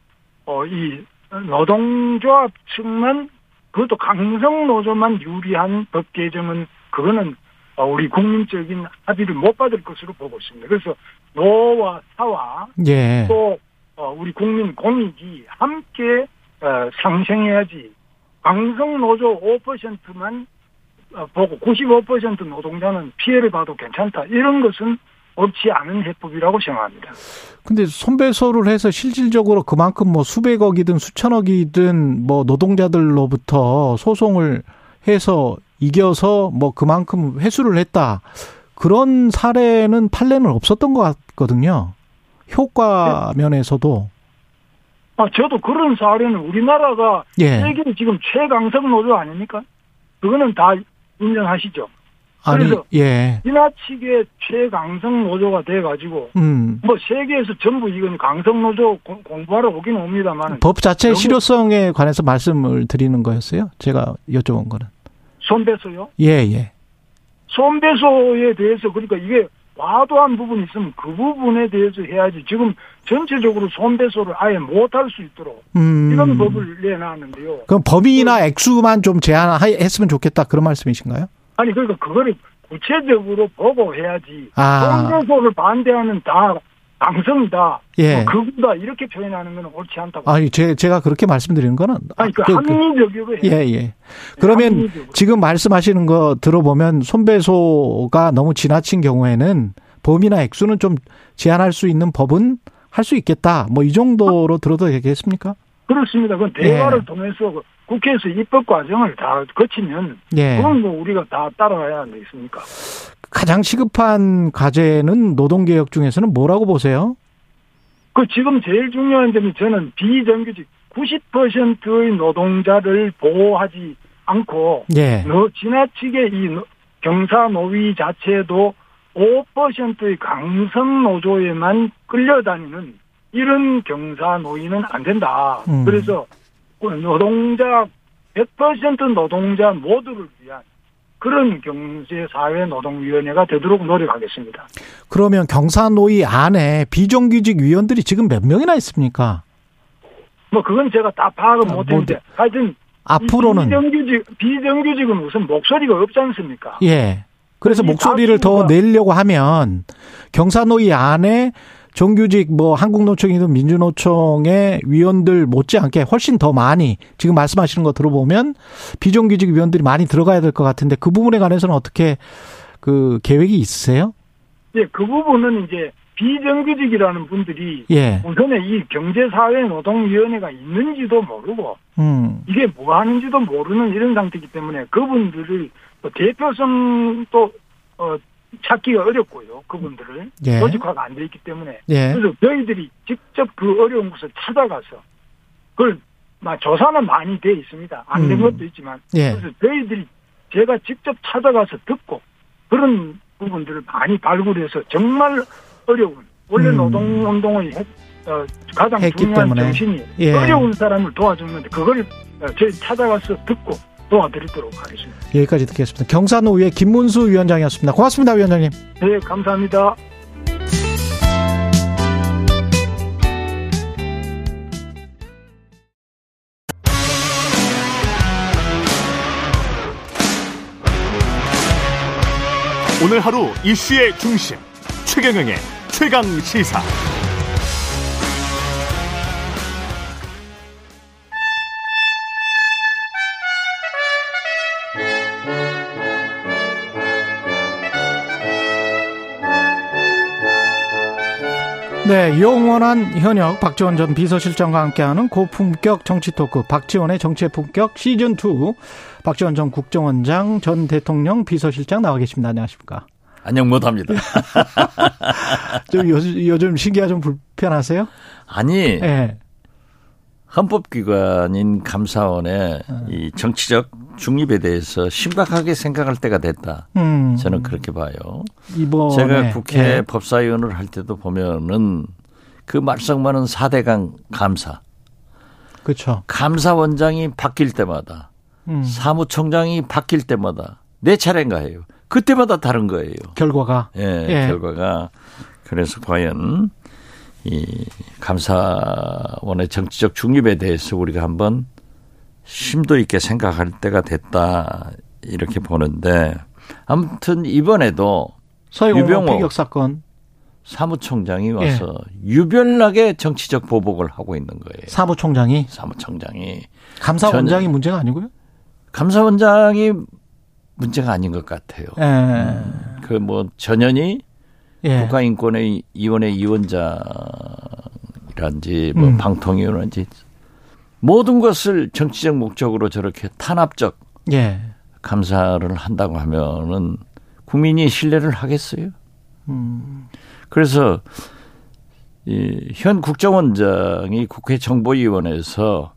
Speaker 6: 어, 이 노동조합 측만 그것도 강성 노조만 유리한 법 개정은 그거는 어, 우리 국민적인 합의를 못 받을 것으로 보고 있습니다. 그래서 노와 사와 예. 또 어, 우리 국민 공익이 함께 어, 상생해야지 강성 노조 5%만 보고 95% 노동자는 피해를 봐도 괜찮다. 이런 것은 옳지 않은 해법이라고 생각합니다.
Speaker 2: 근데 손배소를 해서 실질적으로 그만큼 뭐 수백억이든 수천억이든 뭐 노동자들로부터 소송을 해서 이겨서 뭐 그만큼 회수를 했다. 그런 사례는 판례는 없었던 것 같거든요. 효과 네. 면에서도.
Speaker 6: 아, 저도 그런 사례는 우리나라가 예. 세계 지금 최강성 노조 아닙니까? 그거는 다 인정하시죠. 아니, 그래서 예. 지나치게 최강성 노조가 돼가지고 음. 뭐 세계에서 전부 이건 강성 노조 공부하러 오긴 옵니다만
Speaker 2: 법 자체의 실효성에 관해서 말씀을 드리는 거였어요. 제가 여쭤본 거는
Speaker 6: 손배소요?
Speaker 2: 예 예.
Speaker 6: 손배소에 대해서 그러니까 이게 과도한 부분이 있으면 그 부분에 대해서 해야지 지금 전체적으로 손배소를 아예 못할 수 있도록 음. 이런 법을 내놨는데요.
Speaker 2: 그럼 범위나 액수만 좀 제한했으면 좋겠다 그런 말씀이신가요?
Speaker 6: 아니 그러니까 그거를 구체적으로 보고 해야지. 아. 성교소를 반대하는 다 방송이다. 예. 뭐 그거다 이렇게 표현하는 건 옳지 않다고.
Speaker 2: 아니 제 제가 그렇게 말씀드리는 거는
Speaker 6: 아니 그, 그, 그 합리적으로
Speaker 2: 그, 예 예. 그러면 합리적으로. 지금 말씀하시는 거 들어보면 손배소가 너무 지나친 경우에는 범위나 액수는 좀 제한할 수 있는 법은 할 수 있겠다. 뭐 이 정도로 들어도 되겠습니까?
Speaker 6: 그렇습니다. 그건 대화를 예. 통해서 국회에서 입법 과정을 다 거치면 예. 그건 뭐 우리가 다 따라가야 되겠습니까?
Speaker 2: 가장 시급한 과제는 노동개혁 중에서는 뭐라고 보세요?
Speaker 6: 그 지금 제일 중요한 점이 저는 비정규직 90%의 노동자를 보호하지 않고 예. 지나치게 이 경사 노위 자체도 5%의 강성 노조에만 끌려다니는 이런 경사 노위는 안 된다. 음. 그래서 노동자 100% 노동자 모두를 위한 그런 경제사회 노동위원회가 되도록 노력하겠습니다.
Speaker 2: 그러면 경사노위 안에 비정규직 위원들이 지금 몇 명이나 있습니까?
Speaker 6: 뭐 그건 제가 다 파악은 아, 못했는데 뭐, 하여튼 앞으로는 비정규직 비정규직은 무슨 목소리가 없지 않습니까?
Speaker 2: 예. 그래서 목소리를 더 내려고 하면 경사노위 안에 정규직 뭐 한국노총이든 민주노총의 위원들 못지않게 훨씬 더 많이 지금 말씀하시는 거 들어보면 비정규직 위원들이 많이 들어가야 될 것 같은데 그 부분에 관해서는 어떻게 그 계획이 있으세요?
Speaker 6: 예, 그 부분은 이제 비정규직이라는 분들이 예. 우선에 이 경제사회노동위원회가 있는지도 모르고 음. 이게 뭐 하는지도 모르는 이런 상태이기 때문에 그분들을 대표성도 어, 찾기가 어렵고요. 그분들을 예. 조직화가 안 돼 있기 때문에 예. 그래서 저희들이 직접 그 어려운 곳을 찾아가서 그걸 막 조사는 많이 돼 있습니다. 안된 음. 것도 있지만 예. 그래서 저희들이 제가 직접 찾아가서 듣고 그런 부분들을 많이 발굴해서 정말 어려운 원래 음. 노동운동의 어, 가장 중요한 때문에. 정신이 예. 어려운 사람을 도와주는데 그걸 어, 저희 찾아가서 듣고 도와드리도록 하겠습니다.
Speaker 2: 여기까지 듣겠습니다. 경산노위의 김문수 위원장이었습니다. 고맙습니다, 위원장님.
Speaker 6: 네, 감사합니다.
Speaker 1: 오늘 하루 이슈의 중심 최경영의 최강 시사.
Speaker 2: 네, 영원한 현역 박지원 전 비서실장과 함께하는 고품격 정치 토크 박지원의 정치의 품격 시즌 2 박지원 전 국정원장 전 대통령 비서실장 나와 계십니다. 안녕하십니까?
Speaker 7: 안녕 못합니다. *laughs*
Speaker 2: 좀 요즘, 요즘 신기가 좀 불편하세요?
Speaker 7: 아니, 네. 헌법기관인 감사원의 음. 이 정치적 중립에 대해서 심각하게 생각할 때가 됐다. 음. 저는 그렇게 봐요. 이번에 제가 국회 예. 법사위원을 할 때도 보면은 그 말썽 많은 4대강 감사.
Speaker 2: 그렇죠.
Speaker 7: 감사원장이 바뀔 때마다 음. 사무총장이 바뀔 때마다 내 차례인가 해요. 그때마다 다른 거예요.
Speaker 2: 결과가.
Speaker 7: 예, 예. 결과가. 그래서 과연 이 감사원의 정치적 중립에 대해서 우리가 한번 심도 있게 생각할 때가 됐다 이렇게 보는데 아무튼 이번에도
Speaker 2: 유병호 피격 사건
Speaker 7: 사무총장이 와서 예. 유별나게 정치적 보복을 하고 있는 거예요.
Speaker 2: 사무총장이
Speaker 7: 사무총장이
Speaker 2: 감사원장이 전, 문제가 아니고요?
Speaker 7: 감사원장이 문제가 아닌 것 같아요. 예. 음, 그뭐 전현희 예. 국가인권의 위원회 위원장이란지 뭐 음. 방통위원회인지 모든 것을 정치적 목적으로 저렇게 탄압적 예. 감사를 한다고 하면은 국민이 신뢰를 하겠어요? 음. 그래서 이현 국정원장이 국회 정보위원회에서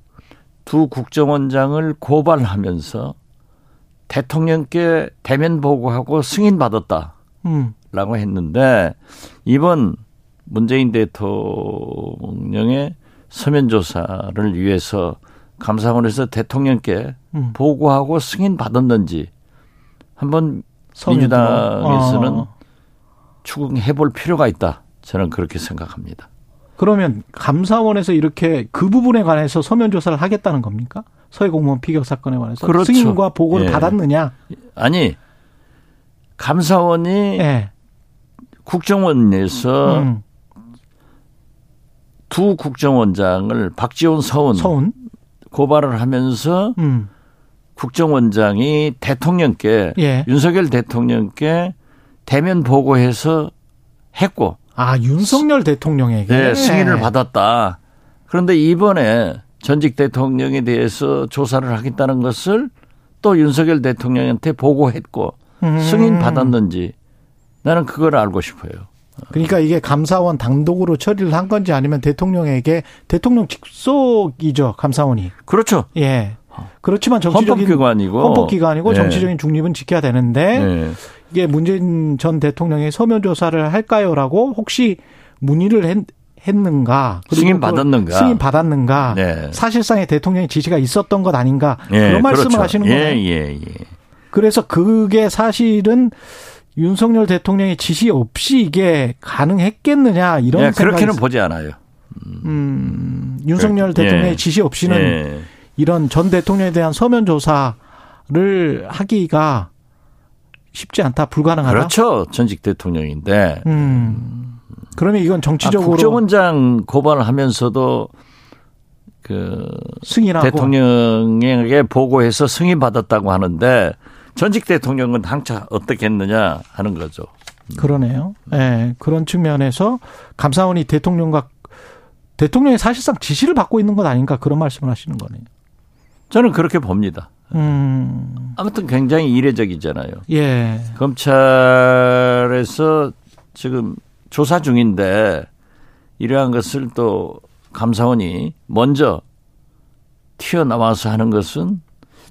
Speaker 7: 두 국정원장을 고발하면서 대통령께 대면 보고하고 승인 받았다. 음. 라고 했는데 이번 문재인 대통령의 서면 조사를 위해서 감사원에서 대통령께 음. 보고하고 승인 받았는지 한번 민주당에서는 어. 추궁해 볼 필요가 있다. 저는 그렇게 생각합니다.
Speaker 2: 그러면 감사원에서 이렇게 그 부분에 관해서 서면 조사를 하겠다는 겁니까? 서해 공무원 피격 사건에 관해서 그렇죠. 승인과 보고를 예. 받았느냐?
Speaker 7: 아니 감사원이 예. 국정원에서 음. 두 국정원장을 박지원 서훈, 서훈? 고발을 하면서 음. 국정원장이 대통령께 예. 윤석열 대통령께 대면 보고해서 했고
Speaker 2: 아 윤석열 대통령에게
Speaker 7: 네, 승인을 받았다. 그런데 이번에 전직 대통령에 대해서 조사를 하겠다는 것을 또 윤석열 대통령한테 보고했고 음. 승인 받았는지 나는 그걸 알고 싶어요.
Speaker 2: 그러니까 이게 감사원 단독으로 처리를 한 건지 아니면 대통령에게 대통령 직속이죠 감사원이.
Speaker 7: 그렇죠.
Speaker 2: 예. 그렇지만 정치적인
Speaker 7: 헌법기관이고
Speaker 2: 헌법기관이고 네. 정치적인 중립은 지켜야 되는데 네. 이게 문재인 전 대통령이 서면 조사를 할까요라고 혹시 문의를 했, 했는가
Speaker 7: 승인 받았는가
Speaker 2: 승인 받았는가 네. 사실상의 대통령의 지시가 있었던 것 아닌가 네. 그런 말씀을 그렇죠. 하시는 거예요. 예, 예, 예. 그래서 그게 사실은 윤석열 대통령의 지시 없이 이게 가능했겠느냐 이런 예,
Speaker 7: 그렇게는 보지 않아요.
Speaker 2: 음, 음 윤석열 그, 대통령의 예. 지시 없이는 예. 이런 전 대통령에 대한 서면 조사를 하기가 쉽지 않다, 불가능하다.
Speaker 7: 그렇죠. 전직 대통령인데. 음.
Speaker 2: 그러면 이건 정치적으로 아,
Speaker 7: 국정원장 고발을 하면서도 그 승인하고 대통령에게 보고해서 승인 받았다고 하는데 전직 대통령은 항차 어떻게 했느냐 하는 거죠.
Speaker 2: 그러네요. 예. 네, 그런 측면에서 감사원이 대통령과 대통령이 사실상 지시를 받고 있는 것 아닌가 그런 말씀을 하시는 거네요.
Speaker 7: 저는 그렇게 봅니다. 음. 아무튼 굉장히 이례적이잖아요. 예. 검찰에서 지금 조사 중인데 이러한 것을 또 감사원이 먼저 튀어나와서 하는 것은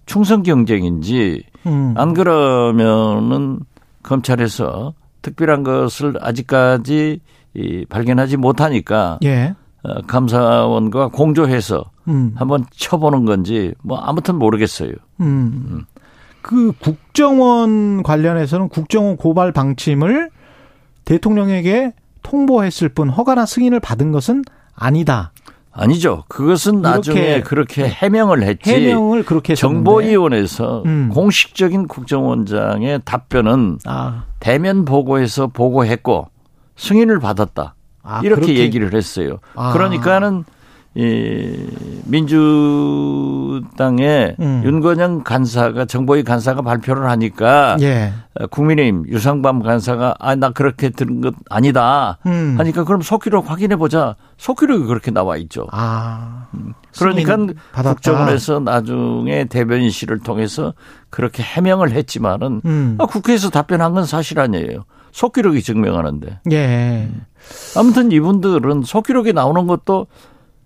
Speaker 7: 충성 경쟁인지 음. 안 그러면은 검찰에서 특별한 것을 아직까지 이 발견하지 못하니까 예. 어, 감사원과 공조해서 음. 한번 쳐보는 건지 뭐 아무튼 모르겠어요. 음.
Speaker 2: 음. 그 국정원 관련해서는 국정원 고발 방침을 대통령에게 통보했을 뿐 허가나 승인을 받은 것은 아니다.
Speaker 7: 아니죠. 그것은 나중에 그렇게 해명을 했지.
Speaker 2: 해명을 그렇게
Speaker 7: 정보위원회에서 음. 공식적인 국정원장의 답변은 아. 대면 보고해서 보고했고 승인을 받았다. 아, 이렇게 그렇게. 얘기를 했어요. 아. 그러니까는 이 민주당의 음. 윤건영 간사가 정보위 간사가 발표를 하니까 예. 국민의힘 유상범 간사가 아 나 그렇게 들은 것 아니다 음. 하니까 그럼 속기록 확인해 보자 속기록이 그렇게 나와 있죠. 아. 음. 그러니까 국정원에서 나중에 대변인실을 통해서 그렇게 해명을 했지만은 음. 아, 국회에서 답변한 건 사실 아니에요. 속기록이 증명하는데. 예. 음. 아무튼 이분들은 속기록이 나오는 것도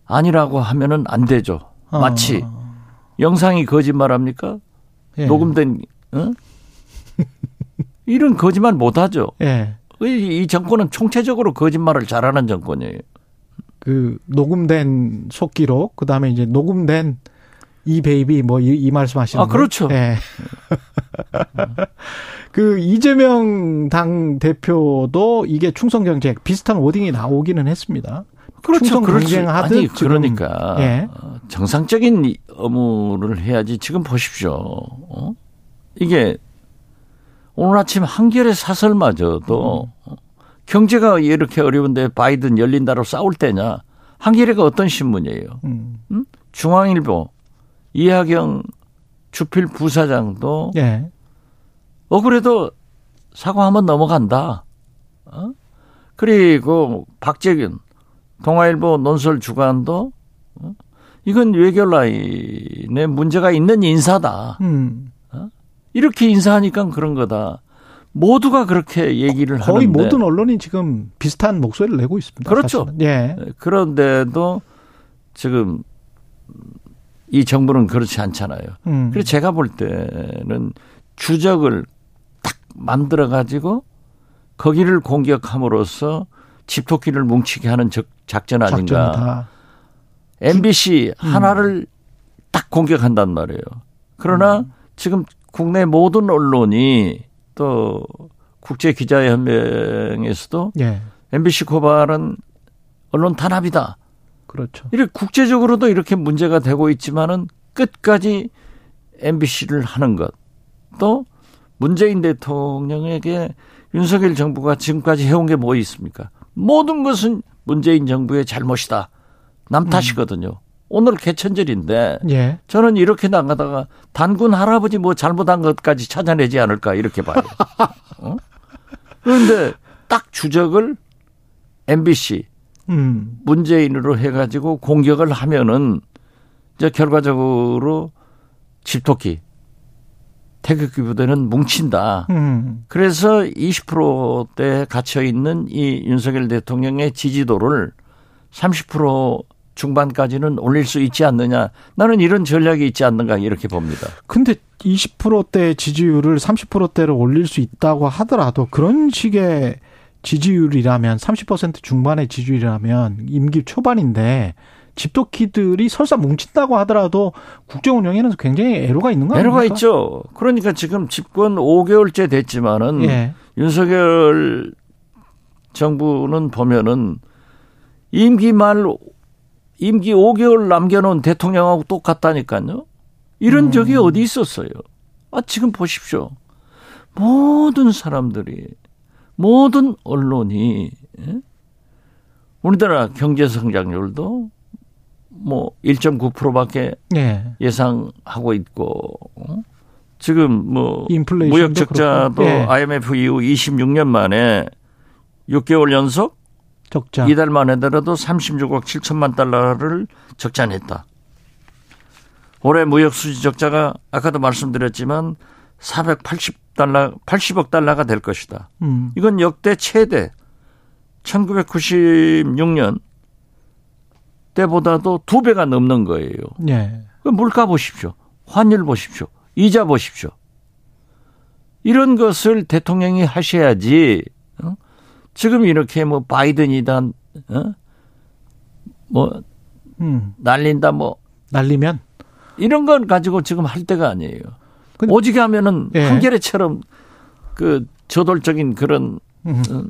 Speaker 7: 아니라고 하면은 안 되죠. 어. 마치 영상이 거짓말합니까? 예. 녹음된 어? *laughs* 이런 거짓말 못 하죠. 예. 이 정권은 총체적으로 거짓말을 잘하는 정권이에요.
Speaker 2: 그 녹음된 속기록 그다음에 이제 녹음된 이 베이비 뭐이 이 말씀하시는
Speaker 7: 아 그렇죠. 예. *laughs*
Speaker 2: 그 이재명 당 대표도 이게 충성 정책 비슷한 워딩이 나오기는 했습니다.
Speaker 7: 그렇죠. 경쟁하듯 아니 그러니까 예. 정상적인 업무를 해야지. 지금 보십시오. 어? 이게 오늘 아침 한겨레 사설마저도 음. 경제가 이렇게 어려운데 바이든 열린다로 싸울 때냐? 한겨레가 어떤 신문이에요? 음. 음? 중앙일보 이하경 주필 부사장도 예. 어 그래도 사과하면 넘어간다. 어? 그리고 박재균 동아일보 논설 주간도 어? 이건 외교 라인에 문제가 있는 인사다. 음. 어? 이렇게 인사하니까 그런 거다. 모두가 그렇게 얘기를
Speaker 2: 거의
Speaker 7: 하는데
Speaker 2: 모든 언론이 지금 비슷한 목소리를 내고 있습니다.
Speaker 7: 그렇죠. 사실은. 예. 그런데도 지금 이 정부는 그렇지 않잖아요. 음. 그래서 제가 볼 때는 주적을 딱 만들어 가지고 거기를 공격함으로써 집토끼를 뭉치게 하는 작전 아닌가. 작전이다. MBC 음. 하나를 딱 공격한단 말이에요. 그러나 음. 지금 국내 모든 언론이 또 국제 기자연맹에서도 예. MBC 고발은 언론 탄압이다.
Speaker 2: 그렇죠.
Speaker 7: 이렇게 국제적으로도 이렇게 문제가 되고 있지만은 끝까지 MBC를 하는 것. 또 문재인 대통령에게 윤석열 정부가 지금까지 해온 게 뭐 있습니까? 모든 것은 문재인 정부의 잘못이다. 남 탓이거든요. 음. 오늘 개천절인데 예. 저는 이렇게 나가다가 단군 할아버지 뭐 잘못한 것까지 찾아내지 않을까 이렇게 봐요. *laughs* 어? 그런데 딱 주적을 MBC 음. 문재인으로 해가지고 공격을 하면은 이제 결과적으로 집토끼 태극기 부대는 뭉친다. 음. 그래서 20%대 갇혀 있는 이 윤석열 대통령의 지지도를 30% 중반까지는 올릴 수 있지 않느냐. 나는 이런 전략이 있지 않는가 이렇게 봅니다.
Speaker 2: 근데 20%대 지지율을 30%대로 올릴 수 있다고 하더라도 그런 식의 지지율이라면 30% 중반의 지지율이라면 임기 초반인데 집도키들이 설사 뭉친다고 하더라도 국정 운영에는 굉장히 애로가 있는 거아요
Speaker 7: 애로가 있죠. 그러니까 지금 집권 5개월째 됐지만은 예. 윤석열 정부는 보면은 임기 말 임기 5개월 남겨놓은 대통령하고 똑같다니까요. 이런 음. 적이 어디 있었어요. 아, 지금 보십시오. 모든 사람들이, 모든 언론이, 예? 우리나라 경제 성장률도 뭐 1.9%밖에 네. 예상하고 있고 어? 지금 뭐 무역 적자도 네. IMF 이후 26년 만에 6개월 연속 적자. 이달 만에 들어도 36억 7천만 달러를 적자 냈다. 올해 무역 수지 적자가 아까도 말씀드렸지만 480달러 80억 달러가 될 것이다. 음. 이건 역대 최대 1996년 때보다도 두 배가 넘는 거예요. 네. 물가 보십시오. 환율 보십시오. 이자 보십시오. 이런 것을 대통령이 하셔야지. 어? 지금 이렇게 뭐 바이든이다, 어? 뭐 음. 날린다, 뭐
Speaker 2: 날리면
Speaker 7: 이런 건 가지고 지금 할 때가 아니에요. 근데, 오지게 하면은 예. 한겨레처럼 그 저돌적인 그런 음. 어,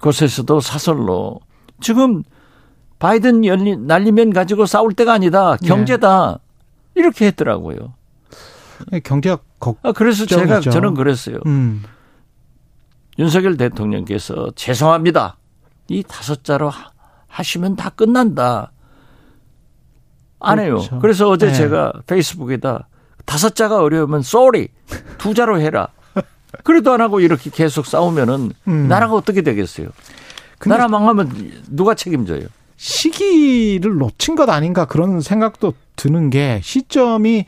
Speaker 7: 곳에서도 사설로 지금 바이든 열리, 날리면 가지고 싸울 때가 아니다. 경제다. 네. 이렇게 했더라고요.
Speaker 2: 경제가 걱
Speaker 7: 아, 그래서 제가 저는 그랬어요. 음. 윤석열 대통령께서 죄송합니다. 이 다섯 자로 하시면 다 끝난다. 안 해요. 그렇죠. 그래서 어제 네. 제가 페이스북에다 다섯 자가 어려우면 sorry 두 자로 해라. 그래도 안 하고 이렇게 계속 싸우면은 음. 나라가 어떻게 되겠어요? 나라 망하면 누가 책임져요?
Speaker 2: 시기를 놓친 것 아닌가 그런 생각도 드는 게 시점이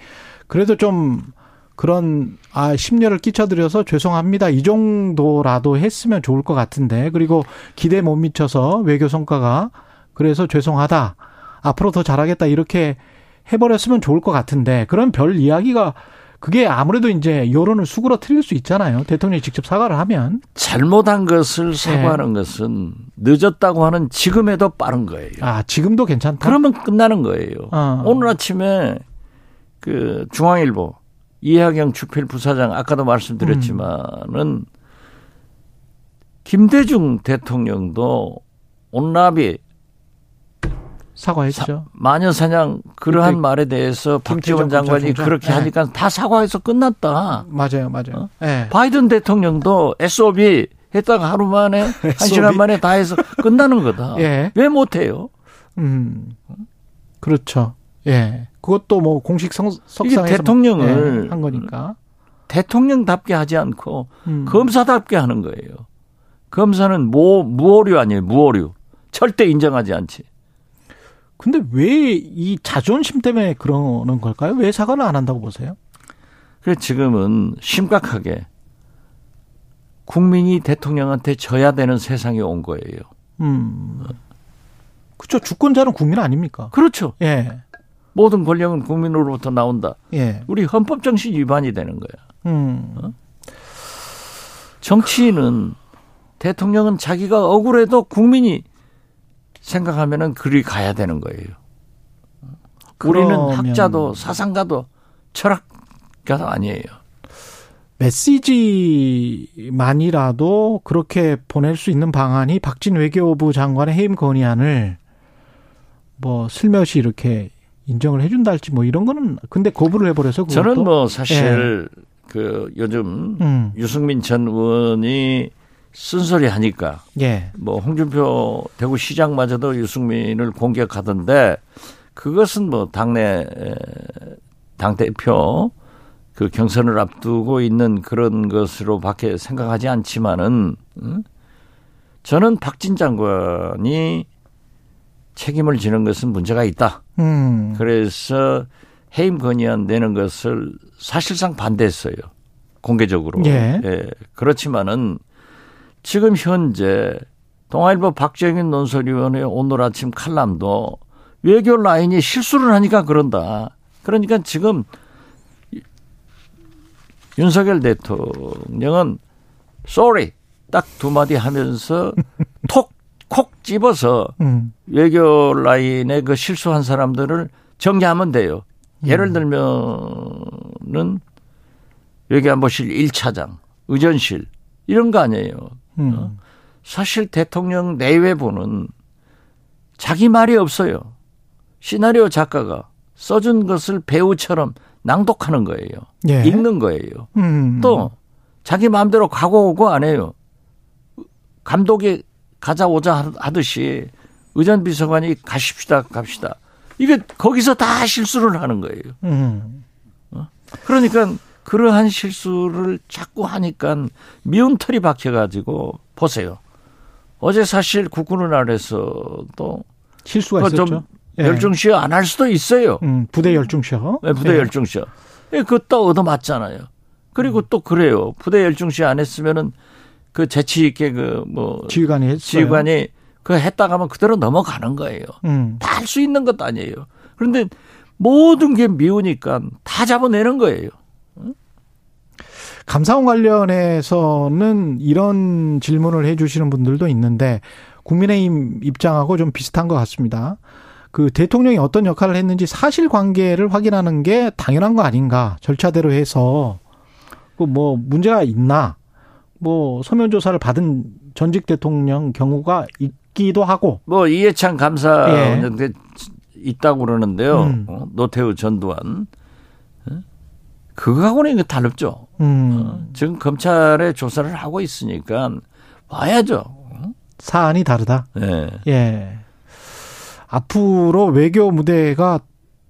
Speaker 2: 그래도 좀 그런 아 심려를 끼쳐드려서 죄송합니다. 이 정도라도 했으면 좋을 것 같은데. 그리고 기대 못 미쳐서 외교 성과가 그래서 죄송하다. 앞으로 더 잘하겠다. 이렇게 해버렸으면 좋을 것 같은데. 그런 별 이야기가 그게 아무래도 이제 여론을 수그러뜨릴 수 있잖아요. 대통령이 직접 사과를 하면
Speaker 7: 잘못한 것을 사과하는 네. 것은 늦었다고 하는 지금에도 빠른 거예요.
Speaker 2: 아 지금도 괜찮다.
Speaker 7: 그러면 끝나는 거예요. 어. 오늘 아침에 그 중앙일보 이하경 주필 부사장 아까도 말씀드렸지만은 음. 김대중 대통령도 온라비
Speaker 2: 사과했죠.
Speaker 7: 마녀 사냥 그러한 말에 대해서 박지원 장관이 그렇게 네. 하니까 다 사과해서 끝났다.
Speaker 2: 맞아요, 맞아요.
Speaker 7: 어? 네. 바이든 대통령도 SOB 했다가 하루 만에 *laughs* 한 시간 만에 다 해서 끝나는 거다. 예. 왜 못해요? 음,
Speaker 2: 그렇죠. 예. 그것도 뭐 공식 성,
Speaker 7: 석상에서 대통령을
Speaker 2: 예, 한 거니까
Speaker 7: 대통령답게 하지 않고 음. 검사답게 하는 거예요. 검사는 모 무오류 아니에요, 무오류. 절대 인정하지 않지.
Speaker 2: 근데 왜 이 자존심 때문에 그러는 걸까요? 왜 사과를 안 한다고 보세요?
Speaker 7: 그래 지금은 심각하게 국민이 대통령한테 져야 되는 세상이 온 거예요. 음.
Speaker 2: 그렇죠. 주권자는 국민 아닙니까?
Speaker 7: 그렇죠. 예. 모든 권력은 국민으로부터 나온다. 예. 우리 헌법 정신 위반이 되는 거야. 음. 어? 정치인은 대통령은 자기가 억울해도 국민이 생각하면은 그리 가야 되는 거예요. 우리는 학자도 사상가도 철학가도 아니에요.
Speaker 2: 메시지만이라도 그렇게 보낼 수 있는 방안이 박진 외교부 장관의 해임 건의안을 뭐 슬며시 이렇게 인정을 해준다 할지 뭐 이런 거는 근데 거부를 해버려서
Speaker 7: 저는 뭐 사실 예. 그 요즘 음. 유승민 전 의원이 쓴소리 하니까 예. 뭐 홍준표 대구시장마저도 유승민을 공격하던데 그것은 뭐 당내 당 대표 그 경선을 앞두고 있는 그런 것으로밖에 생각하지 않지만은 음? 저는 박진 장관이 책임을 지는 것은 문제가 있다. 음. 그래서 해임 건의안 내는 것을 사실상 반대했어요. 공개적으로. 예. 예. 그렇지만은 지금 현재 동아일보 박정인 논설위원회 오늘 아침 칼럼도 외교 라인이 실수를 하니까 그런다. 그러니까 지금 윤석열 대통령은 sorry 딱 두 마디 하면서 *laughs* 톡 콕 집어서 음. 외교 라인에 그 실수한 사람들을 정리하면 돼요. 예를 음. 들면은 외교안보실 1차장, 의전실 이런 거 아니에요. 음. 어? 사실 대통령 내외부는 자기 말이 없어요. 시나리오 작가가 써준 것을 배우처럼 낭독하는 거예요. 예. 읽는 거예요. 음. 또 자기 마음대로 가고 오고 안 해요. 감독이 가자 오자 하듯이 의전 비서관이 가십시다 갑시다. 이게 거기서 다 실수를 하는 거예요. 음. 어? 그러니까 그러한 실수를 자꾸 하니까 미운 털이 박혀가지고 보세요. 어제 사실 국군을 아래서도
Speaker 2: 실수가 있었죠. 좀
Speaker 7: 예. 열중시어 안 할 수도 있어요.
Speaker 2: 음, 부대 열중시어.
Speaker 7: 네, 부대 예. 열중시어. 예, 그것도 얻어 맞잖아요. 그리고 음. 또 그래요. 부대 열중시어 안 했으면은 그 재치 있게 그 뭐
Speaker 2: 지휘관이 했어요.
Speaker 7: 지휘관이 그 했다 가면 그대로 넘어가는 거예요. 음. 다할 수 있는 것도 아니에요. 그런데 모든 게 미우니까 다 잡아내는 거예요.
Speaker 2: 감사원 관련해서는 이런 질문을 해 주시는 분들도 있는데 국민의힘 입장하고 좀 비슷한 것 같습니다. 그 대통령이 어떤 역할을 했는지 사실 관계를 확인하는 게 당연한 거 아닌가 절차대로 해서 그뭐 문제가 있나 뭐 서면 조사를 받은 전직 대통령 경우가 있기도 하고
Speaker 7: 뭐 이해찬 감사 예. 있다고 그러는데요. 음. 어, 노태우 전두환 그거하고는 이게 다릅죠. 음. 어, 지금 검찰에 조사를 하고 있으니까 봐야죠.
Speaker 2: 사안이 다르다. 네. 예. 앞으로 외교 무대가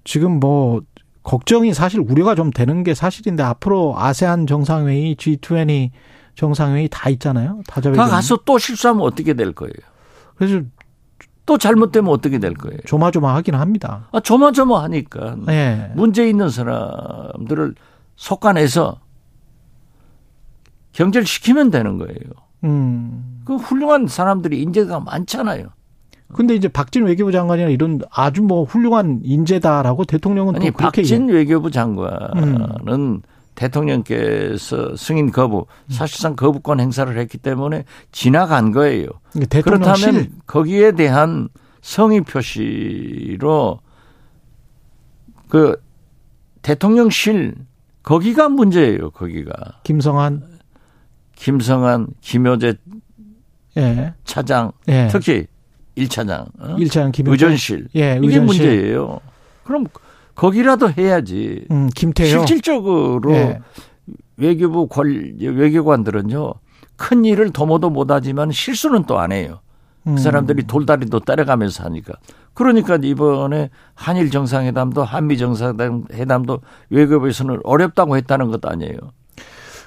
Speaker 2: 지금 뭐 걱정이 사실 우려가 좀 되는 게 사실인데 앞으로 아세안 정상회의, G20 정상회의 다 있잖아요.
Speaker 7: 다자다 가서 또 실수하면 어떻게 될 거예요?
Speaker 2: 그래서
Speaker 7: 또 잘못되면 어떻게 될 거예요?
Speaker 2: 조마조마하긴 합니다.
Speaker 7: 아, 조마조마하니까 네. 문제 있는 사람들을 속아내서 경제를 시키면 되는 거예요. 음. 그 훌륭한 사람들이 인재가 많잖아요.
Speaker 2: 근데 이제 박진 외교부 장관이나 이런 아주 뭐 훌륭한 인재다라고 대통령은
Speaker 7: 아니, 또 그렇게 박진 외교부 장관은 음. 대통령께서 승인 거부, 사실상 거부권 행사를 했기 때문에 지나간 거예요. 그렇다면 거기에 대한 성의 표시로 그 대통령실 거기가 문제예요. 거기가
Speaker 2: 김성한,
Speaker 7: 김성한, 김효재 예. 차장, 예. 특히 1차장, 어?
Speaker 2: 1차장 김효재
Speaker 7: 의전실 예, 이게 의전실. 문제예요. 그럼 거기라도 해야지.
Speaker 2: 음, 김태효.
Speaker 7: 실질적으로 예. 외교부 관 외교관들은요 큰 일을 도모도 못하지만 실수는 또 안 해요. 그 음. 사람들이 돌다리도 따라가면서 하니까. 그러니까 이번에 한일 정상회담도 한미 정상회담도 외교부에서는 어렵다고 했다는 것도 아니에요.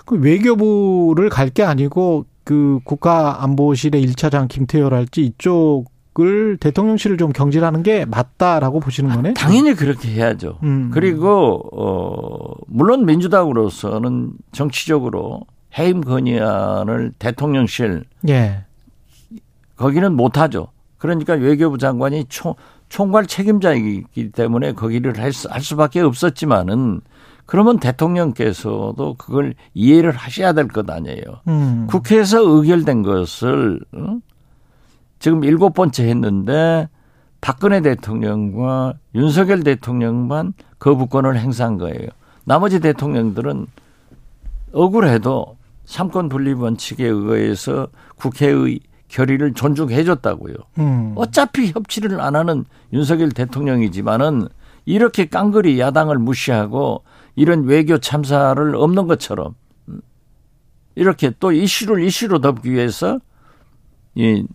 Speaker 2: 그 외교부를 갈 게 아니고 그 국가안보실의 1차장 김태효랄지 이쪽 을 대통령실을 좀 경질하는 게 맞다라고 보시는 거네? 요
Speaker 7: 당연히 그렇게 해야죠. 음. 그리고 어 물론 민주당으로서는 정치적으로 해임 건의안을 대통령실 예. 거기는 못 하죠. 그러니까 외교부 장관이 총 총괄 책임자이기 때문에 거기를 할, 수, 할 수밖에 없었지만은 그러면 대통령께서도 그걸 이해를 하셔야 될 것 아니에요. 음. 국회에서 의결된 것을 어? 지금 일곱 번째 했는데 박근혜 대통령과 윤석열 대통령만 거부권을 행사한 거예요. 나머지 대통령들은 억울해도 삼권 분립 원칙에 의해서 국회의 결의를 존중해 줬다고요. 음. 어차피 협치를 안 하는 윤석열 대통령이지만은 이렇게 깡그리 야당을 무시하고 이런 외교 참사를 없는 것처럼 이렇게 또 이슈를 이슈로 덮기 위해서 이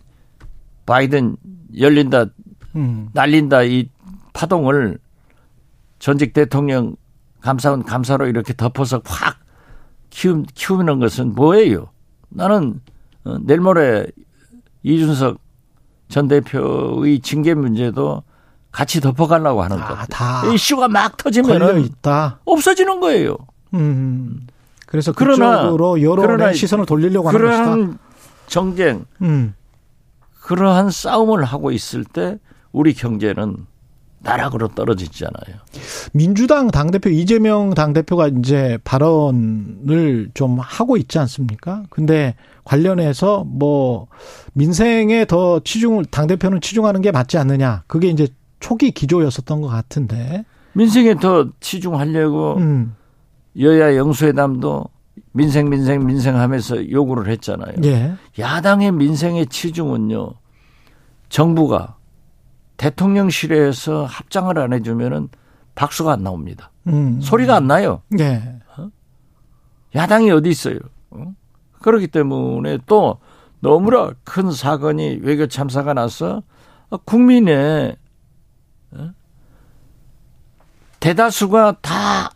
Speaker 7: 바이든 열린다, 음. 날린다 이 파동을 전직 대통령 감사원 감사로 이렇게 덮어서 확 키우, 키우는 것은 뭐예요? 나는 어, 내일 모레 이준석 전 대표의 징계 문제도 같이 덮어가려고 하는 아, 거. 이슈가 막 터지면 있다. 없어지는 거예요. 음.
Speaker 2: 그래서 그쪽으로 여론의 시선을 돌리려고 하는 것이다.
Speaker 7: 정쟁, 음. 그러한 싸움을 하고 있을 때 우리 경제는 나락으로 떨어지잖아요.
Speaker 2: 민주당 당대표 이재명 당대표가 이제 발언을 좀 하고 있지 않습니까? 근데 관련해서 뭐 민생에 더 치중을 당 대표는 치중하는 게 맞지 않느냐. 그게 이제 초기 기조였었던 것 같은데.
Speaker 7: 민생에 더 치중하려고 음. 여야 영수회담도 민생 민생 민생 하면서 요구를 했잖아요. 예. 야당의 민생의 치중은요. 정부가 대통령실에서 합장을 안 해주면은 박수가 안 나옵니다. 음. 소리가 안 나요. 예. 어? 야당이 어디 있어요? 어? 그렇기 때문에 또 너무나 큰 사건이 외교 참사가 나서 국민의 어? 대다수가 다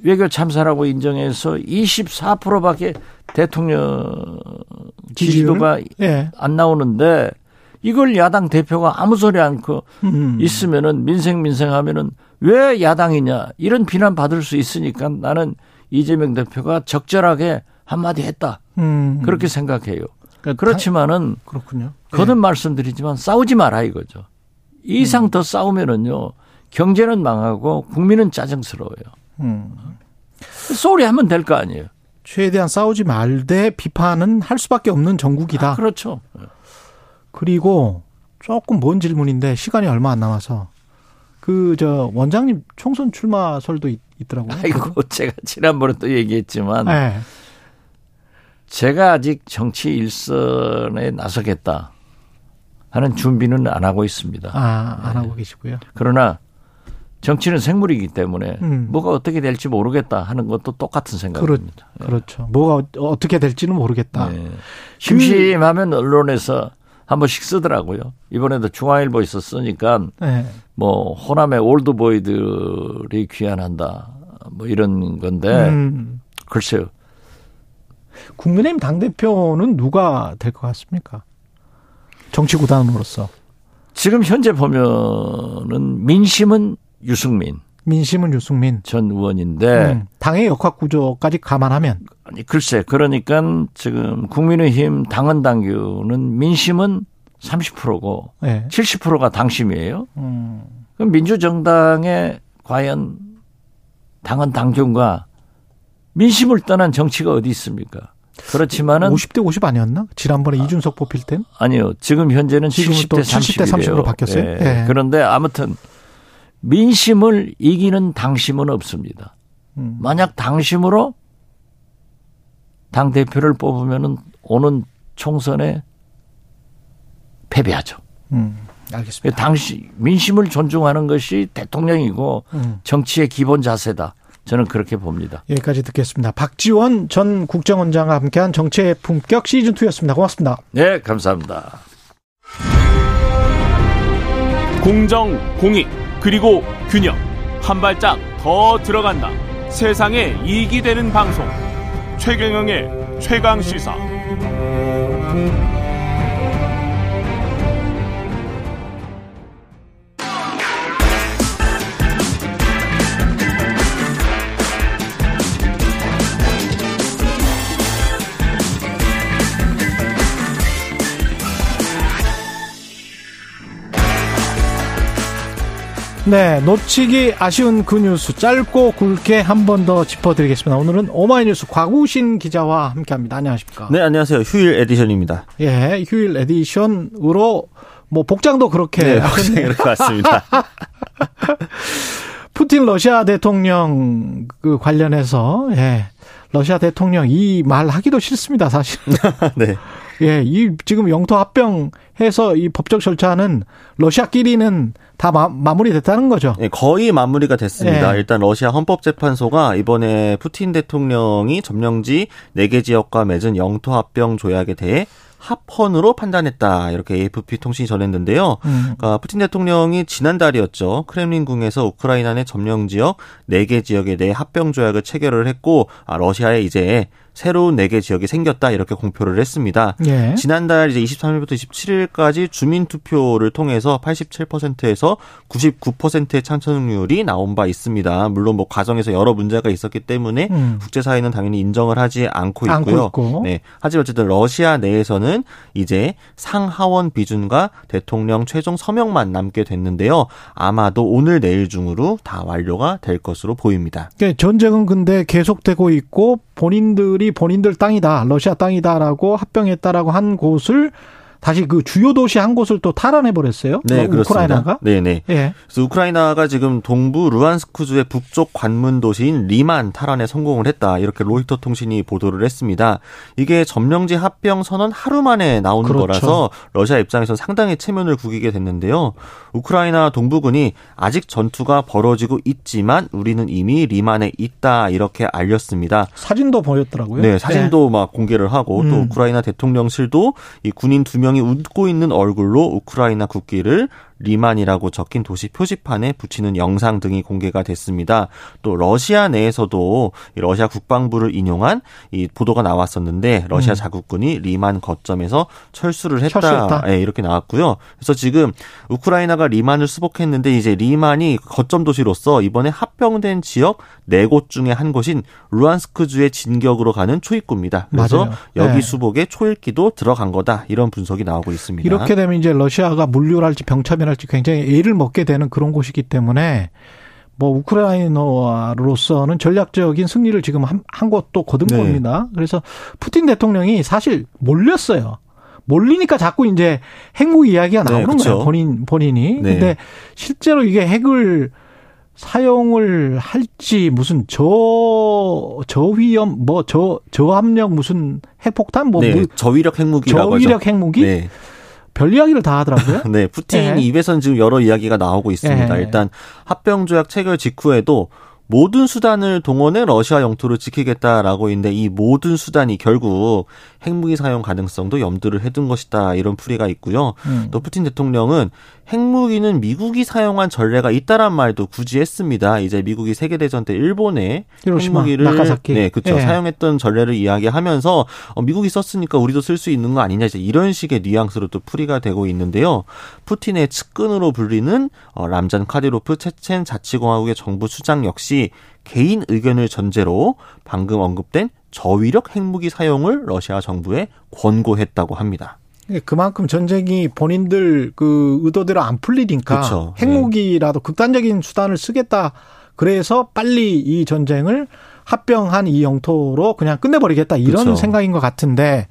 Speaker 7: 외교 참사라고 인정해서 24%밖에 대통령 지지도가 예. 안 나오는데 이걸 야당 대표가 아무 소리 않고 음. 있으면은 민생 민생 하면은 왜 야당이냐 이런 비난 받을 수 있으니까 나는 이재명 대표가 적절하게 한마디 했다. 음. 그렇게 생각해요. 그러니까 그렇지만은 그렇군요. 거듭 예. 말씀드리지만 싸우지 마라 이거죠. 이상 음. 더 싸우면은요 경제는 망하고 국민은 짜증스러워요. 음. 소리 하면 될 거 아니에요.
Speaker 2: 최대한 싸우지 말되 비판은 할 수밖에 없는 정국이다.
Speaker 7: 아, 그렇죠.
Speaker 2: 그리고 조금 먼 질문인데 시간이 얼마 안 남아서 그 저 원장님 총선 출마설도 있, 더라고요
Speaker 7: 아이고 제가 지난번에 또 얘기했지만 네. 제가 아직 정치 일선에 나서겠다 하는 준비는 안 하고 있습니다.
Speaker 2: 아, 안 네. 하고 계시고요.
Speaker 7: 그러나 정치는 생물이기 때문에 음. 뭐가 어떻게 될지 모르겠다 하는 것도 똑같은 생각입니다.
Speaker 2: 그렇, 죠 뭐가 어떻게 될지는 모르겠다. 네.
Speaker 7: 심심하면 언론에서 한 번씩 쓰더라고요. 이번에도 중앙일보에서 쓰니까 네. 뭐 호남의 올드보이들이 귀환한다. 뭐 이런 건데 음. 글쎄요.
Speaker 2: 국민의힘 당대표는 누가 될 것 같습니까? 정치 구단으로서.
Speaker 7: 지금 현재 보면은 민심은 유승민.
Speaker 2: 민심은 유승민
Speaker 7: 전 의원인데 음,
Speaker 2: 당의 역학 구조까지 감안하면
Speaker 7: 아니 글쎄 그러니까 지금 국민의힘 당헌 당규는 민심은 30%고 네. 70%가 당심이에요. 음. 그럼 민주정당의 과연 당헌 당규과 민심을 떠난 정치가 어디 있습니까? 그렇지만은
Speaker 2: 50대 50 아니었나? 지난번에 아, 이준석 뽑힐 땐?
Speaker 7: 아니요. 지금 현재는 70대 30대 30으로
Speaker 2: 바뀌었어요. 네.
Speaker 7: 네. 그런데 아무튼 민심을 이기는 당심은 없습니다. 음. 만약 당심으로 당 대표를 뽑으면은 오는 총선에 패배하죠.
Speaker 2: 음. 알겠습니다.
Speaker 7: 당시 민심을 존중하는 것이 대통령이고 음. 정치의 기본 자세다. 저는 그렇게 봅니다.
Speaker 2: 여기까지 듣겠습니다. 박지원 전 국정원장과 함께한 정치의 품격 시즌 2였습니다. 고맙습니다.
Speaker 7: 네, 감사합니다.
Speaker 1: 공정, 공익, 그리고 균형. 한 발짝 더 들어간다. 세상에 이익이 되는 방송. 최경영의 최강 시사.
Speaker 2: 네, 놓치기 아쉬운 그 뉴스 짧고 굵게 한 번 더 짚어드리겠습니다. 오늘은 오마이뉴스 과구신 기자와 함께합니다. 안녕하십니까?
Speaker 8: 네, 안녕하세요. 휴일 edition입니다.
Speaker 2: 예, 휴일 edition으로 뭐 복장도 그렇게
Speaker 8: 네, 복장이 그렇게 왔습니다. *laughs*
Speaker 2: 푸틴 러시아 대통령 그 관련해서 예. 러시아 대통령 이 말 하기도 싫습니다, 사실. *laughs*
Speaker 8: 네.
Speaker 2: 예, 이 지금 영토 합병해서 이 법적 절차는 러시아끼리는 다 마, 무리됐다는 거죠.
Speaker 8: 네, 거의 마무리가 됐습니다. 예. 일단 러시아 헌법재판소가 이번에 푸틴 대통령이 점령지 4개 지역과 맺은 영토 합병 조약에 대해 합헌으로 판단했다 이렇게 AFP 통신이 전했는데요. 음. 그러니까 푸틴 대통령이 지난달이었죠. 크렘린궁에서 우크라이나 내 점령 지역 4개 지역에 대해 합병 조약을 체결을 했고 아, 러시아에 이제 새로운 4개 지역이 생겼다 이렇게 공표를 했습니다. 예. 지난달 이제 23일부터 27일까지 주민 투표를 통해서 87%에서 99%의 찬성률이 나온 바 있습니다. 물론 뭐 과정에서 여러 문제가 있었기 때문에 음. 국제사회는 당연히 인정을 하지 않고 있고요.
Speaker 2: 않고
Speaker 8: 네. 하지만 어쨌든 러시아 내에서는 이제 상하원 비준과 대통령 최종 서명만 남게 됐는데요. 아마도 오늘 내일 중으로 다 완료가 될 것으로 보입니다.
Speaker 2: 네, 전쟁은 근데 계속되고 있고 본인들이 본인들 땅이다, 러시아 땅이다라고 합병했다라고 한 곳을 다시 그 주요 도시 한 곳을 또 탈환해 버렸어요.
Speaker 8: 네, 어,
Speaker 2: 우크라이나가.
Speaker 8: 네, 네. 예. 그래서 우크라이나가 지금 동부 루안스크주의 북쪽 관문 도시인 리만 탈환에 성공을 했다. 이렇게 로이터 통신이 보도를 했습니다. 이게 점령지 합병 선언 하루 만에 나오는 그렇죠. 거라서 러시아 입장에서 상당히 체면을 구기게 됐는데요. 우크라이나 동부군이 아직 전투가 벌어지고 있지만 우리는 이미 리만에 있다 이렇게 알렸습니다.
Speaker 2: 사진도 보였더라고요.
Speaker 8: 네, 사진도 네. 막 공개를 하고 음. 또 우크라이나 대통령실도 이 군인 두 명. 명이 웃고 있는 얼굴로 우크라이나 국기를 리만이라고 적힌 도시 표지판에 붙이는 영상 등이 공개가 됐습니다. 또 러시아 내에서도 러시아 국방부를 인용한 이 보도가 나왔었는데 러시아 음. 자국군이 리만 거점에서 철수를 했다. 네, 이렇게 나왔고요. 그래서 지금 우크라이나가 리만을 수복했는데 이제 리만이 거점 도시로서 이번에 합병된 지역 네 곳 중에 한 곳인 루안스크주의 진격으로 가는 초입구입니다. 그래서 맞아요. 여기 네. 수복에 초읽기도 들어간 거다. 이런 분석이 나오고 있습니다.
Speaker 2: 이렇게 되면 이제 러시아가 물류랄지 병참이 할지 굉장히 애를 먹게 되는 그런 곳이기 때문에 뭐 우크라이나로서는 전략적인 승리를 지금 한, 한 것도 거둔 네. 겁니다. 그래서 푸틴 대통령이 사실 몰렸어요. 몰리니까 자꾸 이제 핵무 이야기가 네, 나오는 네, 거예요. 본인 본인이. 네. 근데 실제로 이게 핵을 사용을 할지 무슨 저 저위험 뭐 저 저압력 무슨 핵폭탄 뭐
Speaker 8: 네, 저위력 핵무기라고
Speaker 2: 저위력 핵무기 네. 별 이야기를 다 하더라고요. *laughs*
Speaker 8: 네, 푸틴 네. 입에서는 지금 여러 이야기가 나오고 있습니다. 네. 일단 합병 조약 체결 직후에도 모든 수단을 동원해 러시아 영토를 지키겠다라고 있는데 이 모든 수단이 결국 핵무기 사용 가능성도 염두를 해둔 것이다 이런 풀이가 있고요. 음. 또 푸틴 대통령은 핵무기는 미국이 사용한 전례가 있다란 말도 굳이 했습니다. 이제 미국이 세계 대전 때 일본에 핵무기를 나카사키. 네, 그렇죠. 예. 사용했던 전례를 이야기하면서 어, 미국이 썼으니까 우리도 쓸 수 있는 거 아니냐 이제 이런 식의 뉘앙스로 또 풀이가 되고 있는데요. 푸틴의 측근으로 불리는 어, 람잔 카디로프 체첸 자치공화국의 정부 수장 역시 개인 의견을 전제로 방금 언급된 저위력 핵무기 사용을 러시아 정부에 권고했다고 합니다.
Speaker 2: 예, 그만큼 전쟁이 본인들 그 의도대로 안 풀리니까 그렇죠. 핵무기라도 네. 극단적인 수단을 쓰겠다. 그래서 빨리 이 전쟁을 합병한 이 영토로 그냥 끝내버리겠다 이런 그렇죠. 생각인 것 같은데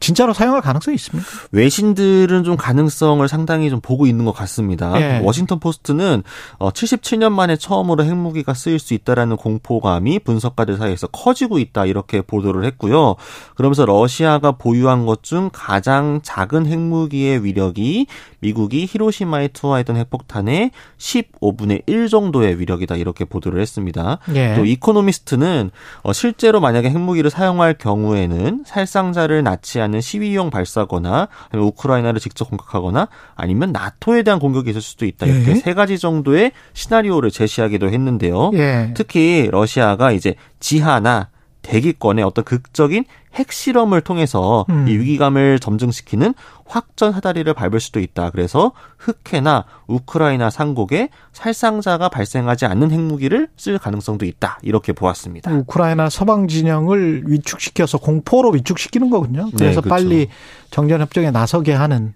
Speaker 2: 진짜로 사용할 가능성이 있습니까?
Speaker 8: 외신들은 좀 가능성을 상당히 좀 보고 있는 것 같습니다. 예. 워싱턴 포스트는 77년 어, 만에 처음으로 핵무기가 쓰일 수 있다라는 공포감이 분석가들 사이에서 커지고 있다 이렇게 보도를 했고요. 그러면서 러시아가 보유한 것 중 가장 작은 핵무기의 위력이 미국이 히로시마에 투하했던 핵폭탄의 15분의 1 정도의 위력이다 이렇게 보도를 했습니다. 예. 또 이코노미스트는 어, 실제로 만약에 핵무기를 사용할 경우에는 살상자를 낳지 않는 시위용 발사거나 우크라이나를 직접 공격하거나 아니면 나토에 대한 공격이 있을 수도 있다 이렇게 예. 세 가지 정도의 시나리오를 제시하기도 했는데요. 예. 특히 러시아가 이제 지하나 대기권의 어떤 극적인 핵실험을 통해서 음. 이 위기감을 점증시키는 확전 사다리를 밟을 수도 있다. 그래서 흑해나 우크라이나 상국에 살상자가 발생하지 않는 핵무기를 쓸 가능성도 있다. 이렇게 보았습니다.
Speaker 2: 우크라이나 서방 진영을 위축시켜서 공포로 위축시키는 거군요. 네, 그래서 네, 그렇죠. 빨리 정전 협정에 나서게 하는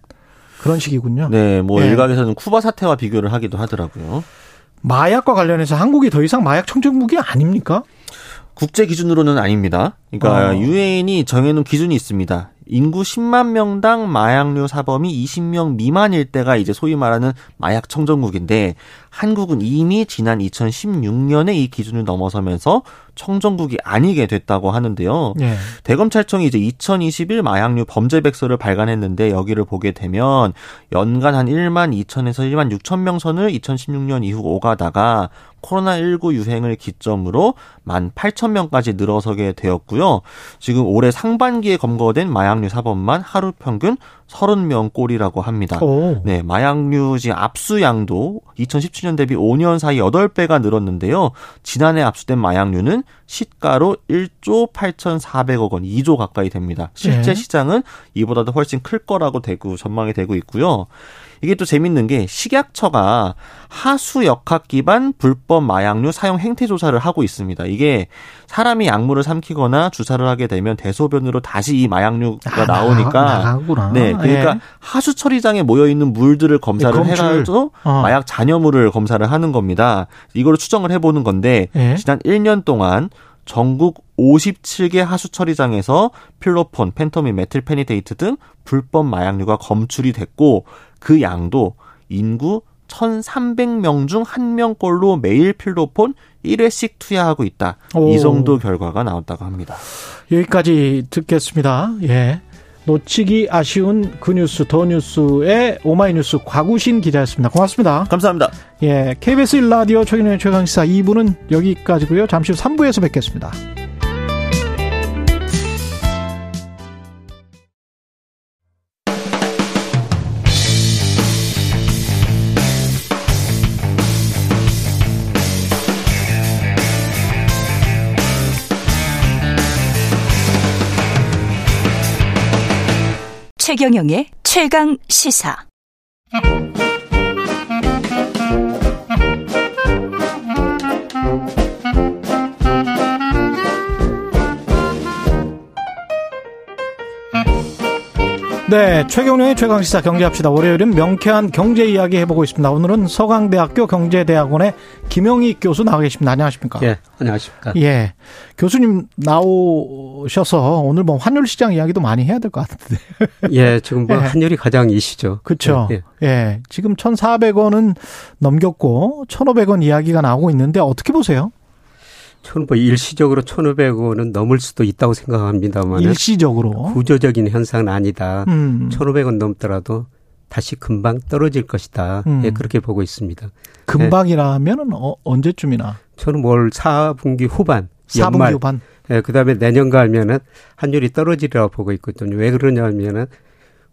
Speaker 2: 그런 식이군요.
Speaker 8: 네, 뭐 네. 일각에서는 쿠바 사태와 비교를 하기도 하더라고요.
Speaker 2: 마약과 관련해서 한국이 더 이상 마약 청정무기 아닙니까?
Speaker 8: 국제 기준으로는 아닙니다. 그러니까 어. 유엔이 정해놓은 기준이 있습니다. 인구 10만 명당 마약류 사범이 20명 미만일 때가 이제 소위 말하는 마약 청정국인데 한국은 이미 지난 2016년에 이 기준을 넘어서면서 청정국이 아니게 됐다고 하는데요. 네. 대검찰청이 이제 2021 마약류 범죄백서를 발간했는데 여기를 보게 되면 연간 한 1만 2천에서 1만 6천 명 선을 2016년 이후 오가다가 코로나19 유행을 기점으로 만 8천 명까지 늘어서게 되었고요. 지금 올해 상반기에 검거된 마약 류 사범만 하루 평균 30명 꼴이라고 합니다. 오. 네, 마약류 지 압수량도 2017년 대비 5년 사이 8배가 늘었는데요. 지난해 압수된 마약류는 시가로 1조 8,400억 원, 2조 가까이 됩니다. 실제 네. 시장은 이보다도 훨씬 클 거라고 되고 전망이 되고 있고요. 이게 또 재밌는 게 식약처가 하수 역학 기반 불법 마약류 사용 행태 조사를 하고 있습니다. 이게 사람이 약물을 삼키거나 주사를 하게 되면 대소변으로 다시 이 마약류가 아, 나오니까
Speaker 2: 나,
Speaker 8: 네, 그러니까 예. 하수 처리장에 모여 있는 물들을 검사를 네, 해가지고 어. 마약 잔여물을 검사를 하는 겁니다. 이걸 추정을 해보는 건데 예. 지난 1년 동안 전국 57개 하수 처리장에서 필로폰, 펜토민, 메틸페니데이트 등 불법 마약류가 검출이 됐고 그 양도 인구 1,300명 중 한 명꼴로 매일 필로폰 1회씩 투여하고 있다. 오. 이 정도 결과가 나왔다고 합니다.
Speaker 2: 여기까지 듣겠습니다. 예. 놓치기 아쉬운 그 뉴스 더 뉴스의 오마이뉴스 과구신 기자였습니다. 고맙습니다.
Speaker 8: 감사합니다.
Speaker 2: 예, KBS 1라디오 최근의 최강시사 2부는 여기까지고요. 잠시 후 3부에서 뵙겠습니다.
Speaker 3: 최경영의 최강 시사.
Speaker 2: 네, 최경영의 최강시사 경제합시다. 월요일은 명쾌한 경제 이야기 해보고 있습니다. 오늘은 서강대학교 경제대학원의 김영희 교수 나와 계십니다. 안녕하십니까?
Speaker 9: 예, 안녕하십니까?
Speaker 2: 예, 교수님 나오셔서 오늘 뭐 환율 시장 이야기도 많이 해야 될 것 같은데. *laughs*
Speaker 9: 예, 지금 뭐 예. 환율이 가장 이시죠.
Speaker 2: 그렇죠. 예, 예. 예, 지금 1,400원은 넘겼고 1,500원 이야기가 나오고 있는데 어떻게 보세요?
Speaker 9: 저는 뭐 일시적으로 1,500원은 넘을 수도 있다고 생각합니다만
Speaker 2: 일시적으로
Speaker 9: 구조적인 현상은 아니다. 음. 1,500원 넘더라도 다시 금방 떨어질 것이다. 음. 예, 그렇게 보고 있습니다.
Speaker 2: 금방이라면은 예. 어, 언제쯤이나?
Speaker 9: 저는 뭘 4분기 후반,
Speaker 2: 4분기 연말, 후반.
Speaker 9: 예, 그다음에 내년 가면은 환율이 떨어지리라고 보고 있거든요. 왜 그러냐면은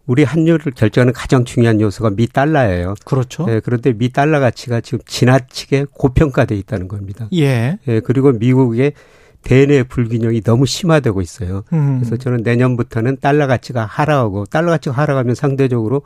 Speaker 9: 우리 환율을 결정하는 가장 중요한 요소가 미 달러예요.
Speaker 2: 그렇죠.
Speaker 9: 예, 그런데 미 달러 가치가 지금 지나치게 고평가돼 있다는 겁니다.
Speaker 2: 예.
Speaker 9: 예, 그리고 미국의 대내 불균형이 너무 심화되고 있어요. 음. 그래서 저는 내년부터는 달러 가치가 하락하고 달러 가치가 하락하면 상대적으로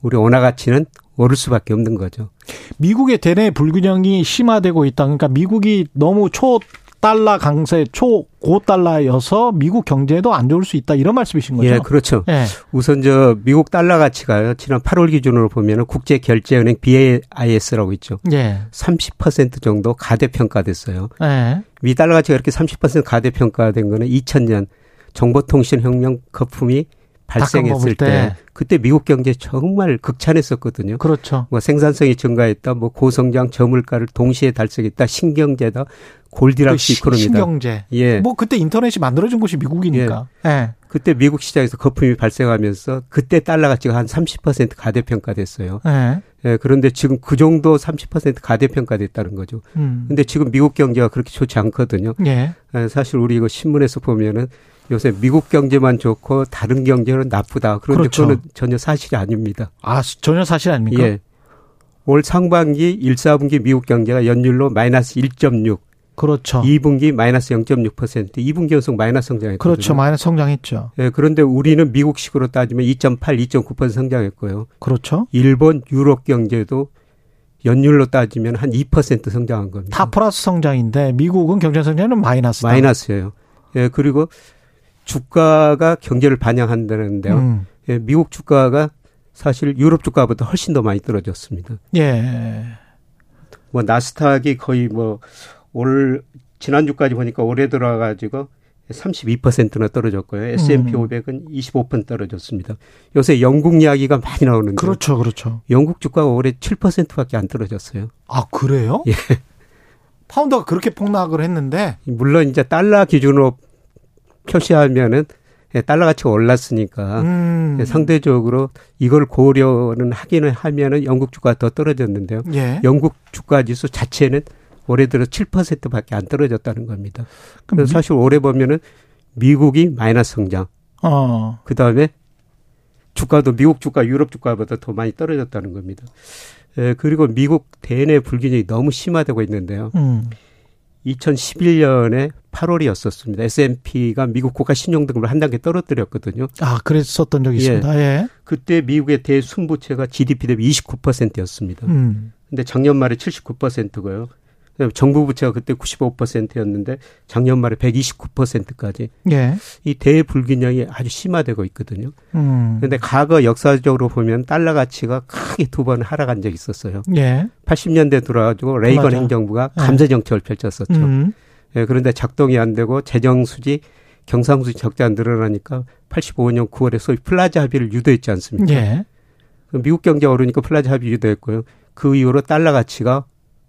Speaker 9: 우리 원화 가치는 오를 수밖에 없는 거죠.
Speaker 2: 미국의 대내 불균형이 심화되고 있다. 그러니까 미국이 너무 초 달러 강세 초고 달러여서 미국 경제도 안 좋을 수 있다 이런 말씀이신 거죠?
Speaker 9: 예, 그렇죠. 예. 우선 저 미국 달러 가치가 지난 8월 기준으로 보면 국제 결제 은행 BAIS라고 있죠. 예. 30% 정도 가대평가됐어요. 예. 미 달러 가치가 이렇게 30% 가대평가된 거는 2000년 정보통신 혁명 거품이 발생했을 때. 때. 그때 미국 경제 정말 극찬했었거든요.
Speaker 2: 그렇죠.
Speaker 9: 뭐 생산성이 증가했다, 뭐 고성장 저물가를 동시에 달성했다, 신경제다, 골디락스 그 이코노미다.
Speaker 2: 신경제. 예. 뭐 그때 인터넷이 만들어진 곳이 미국이니까. 예. 예.
Speaker 9: 그때 미국 시장에서 거품이 발생하면서 그때 달러 가치가 한 30% 가대평가됐어요. 예. 예. 그런데 지금 그 정도 30% 가대평가됐다는 거죠. 음. 근데 지금 미국 경제가 그렇게 좋지 않거든요. 예. 예. 사실 우리 이거 신문에서 보면은 요새 미국 경제만 좋고 다른 경제는 나쁘다. 그런데 그렇죠. 그거는 전혀 사실이 아닙니다.
Speaker 2: 아, 전혀 사실 아닙니까? 예.
Speaker 9: 올 상반기 1, 4분기 미국 경제가 연율로 마이너스 1.6.
Speaker 2: 그렇죠.
Speaker 9: 2분기 마이너스 0.6%, 2분기 연속 마이너스 성장했거든요.
Speaker 2: 그렇죠. 마이너스 성장했죠.
Speaker 9: 예, 그런데 우리는 미국식으로 따지면 2.8, 2.9% 성장했고요.
Speaker 2: 그렇죠.
Speaker 9: 일본, 유럽 경제도 연율로 따지면 한 2% 성장한 겁니다.
Speaker 2: 다 플러스 성장인데 미국은 경제 성장은 마이너스다.
Speaker 9: 마이너스예요. 예, 그리고 주가가 경제를 반영한다는데요. 음. 예, 미국 주가가 사실 유럽 주가보다 훨씬 더 많이 떨어졌습니다.
Speaker 2: 예.
Speaker 9: 뭐 나스닥이 거의 뭐 올 지난주까지 보니까 올해 들어가지고 32%나 떨어졌고요. S&P 음. 500은 25% 떨어졌습니다. 요새 영국 이야기가 많이 나오는데.
Speaker 2: 그렇죠, 그렇죠.
Speaker 9: 영국 주가가 올해 7%밖에 안 떨어졌어요.
Speaker 2: 아 그래요?
Speaker 9: 예.
Speaker 2: 파운드가 그렇게 폭락을 했는데.
Speaker 9: 물론 이제 달러 기준으로 표시하면은 예, 달러 가치가 올랐으니까 음. 예, 상대적으로 이걸 고려는 하기는 하면은 영국 주가가 더 떨어졌는데요. 예. 영국 주가 지수 자체는 올해 들어 7%밖에 안 떨어졌다는 겁니다. 그래서 사실 올해 보면은 미국이 마이너스 성장. 어. 그 다음에 주가도 미국 주가, 유럽 주가보다 더 많이 떨어졌다는 겁니다. 예, 그리고 미국 대내 불균형이 너무 심화되고 있는데요. 음. 2011년에 8월이었었습니다. S&P가 미국 국가 신용 등급을 한 단계 떨어뜨렸거든요.
Speaker 2: 아, 그랬었던 적이 있습니다. 예. 예.
Speaker 9: 그때 미국의 대순부채가 GDP 대비 29%였습니다. 음. 근데 작년 말에 79%고요. 정부 부채가 그때 95%였는데 작년 말에 129%까지 예. 이 대불균형이 아주 심화되고 있거든요. 그런데 음. 과거 역사적으로 보면 달러 가치가 크게 두 번 하락한 적이 있었어요. 예. 80년대 들어가지고 레이건 맞아. 행정부가 예. 감세 정책을 펼쳤었죠. 음. 예, 그런데 작동이 안 되고 재정 수지 경상수지 적자가 늘어나니까 85년 9월에 소위 플라자 합의를 유도했지 않습니까? 예. 미국 경제가 어려우니까 플라자 합의 유도했고요. 그 이후로 달러 가치가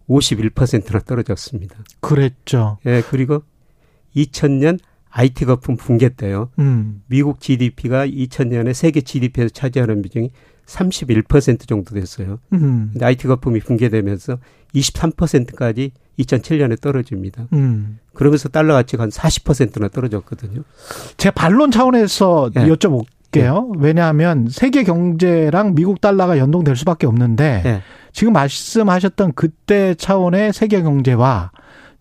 Speaker 9: 51%나 떨어졌습니다.
Speaker 2: 그랬죠.
Speaker 9: 예, 그리고 2000년 IT 거품 붕괴 때요. 음. 미국 GDP가 2000년에 세계 GDP에서 차지하는 비중이 31% 정도 됐어요. 음. 근데 IT 거품이 붕괴되면서 23%까지 2007년에 떨어집니다. 음. 그러면서 달러 가치가 한 40%나 떨어졌거든요.
Speaker 2: 제 반론 차원에서 네. 여쭤볼게요. 네. 왜냐하면 세계 경제랑 미국 달러가 연동될 수밖에 없는데 네. 지금 말씀하셨던 그때 차원의 세계 경제와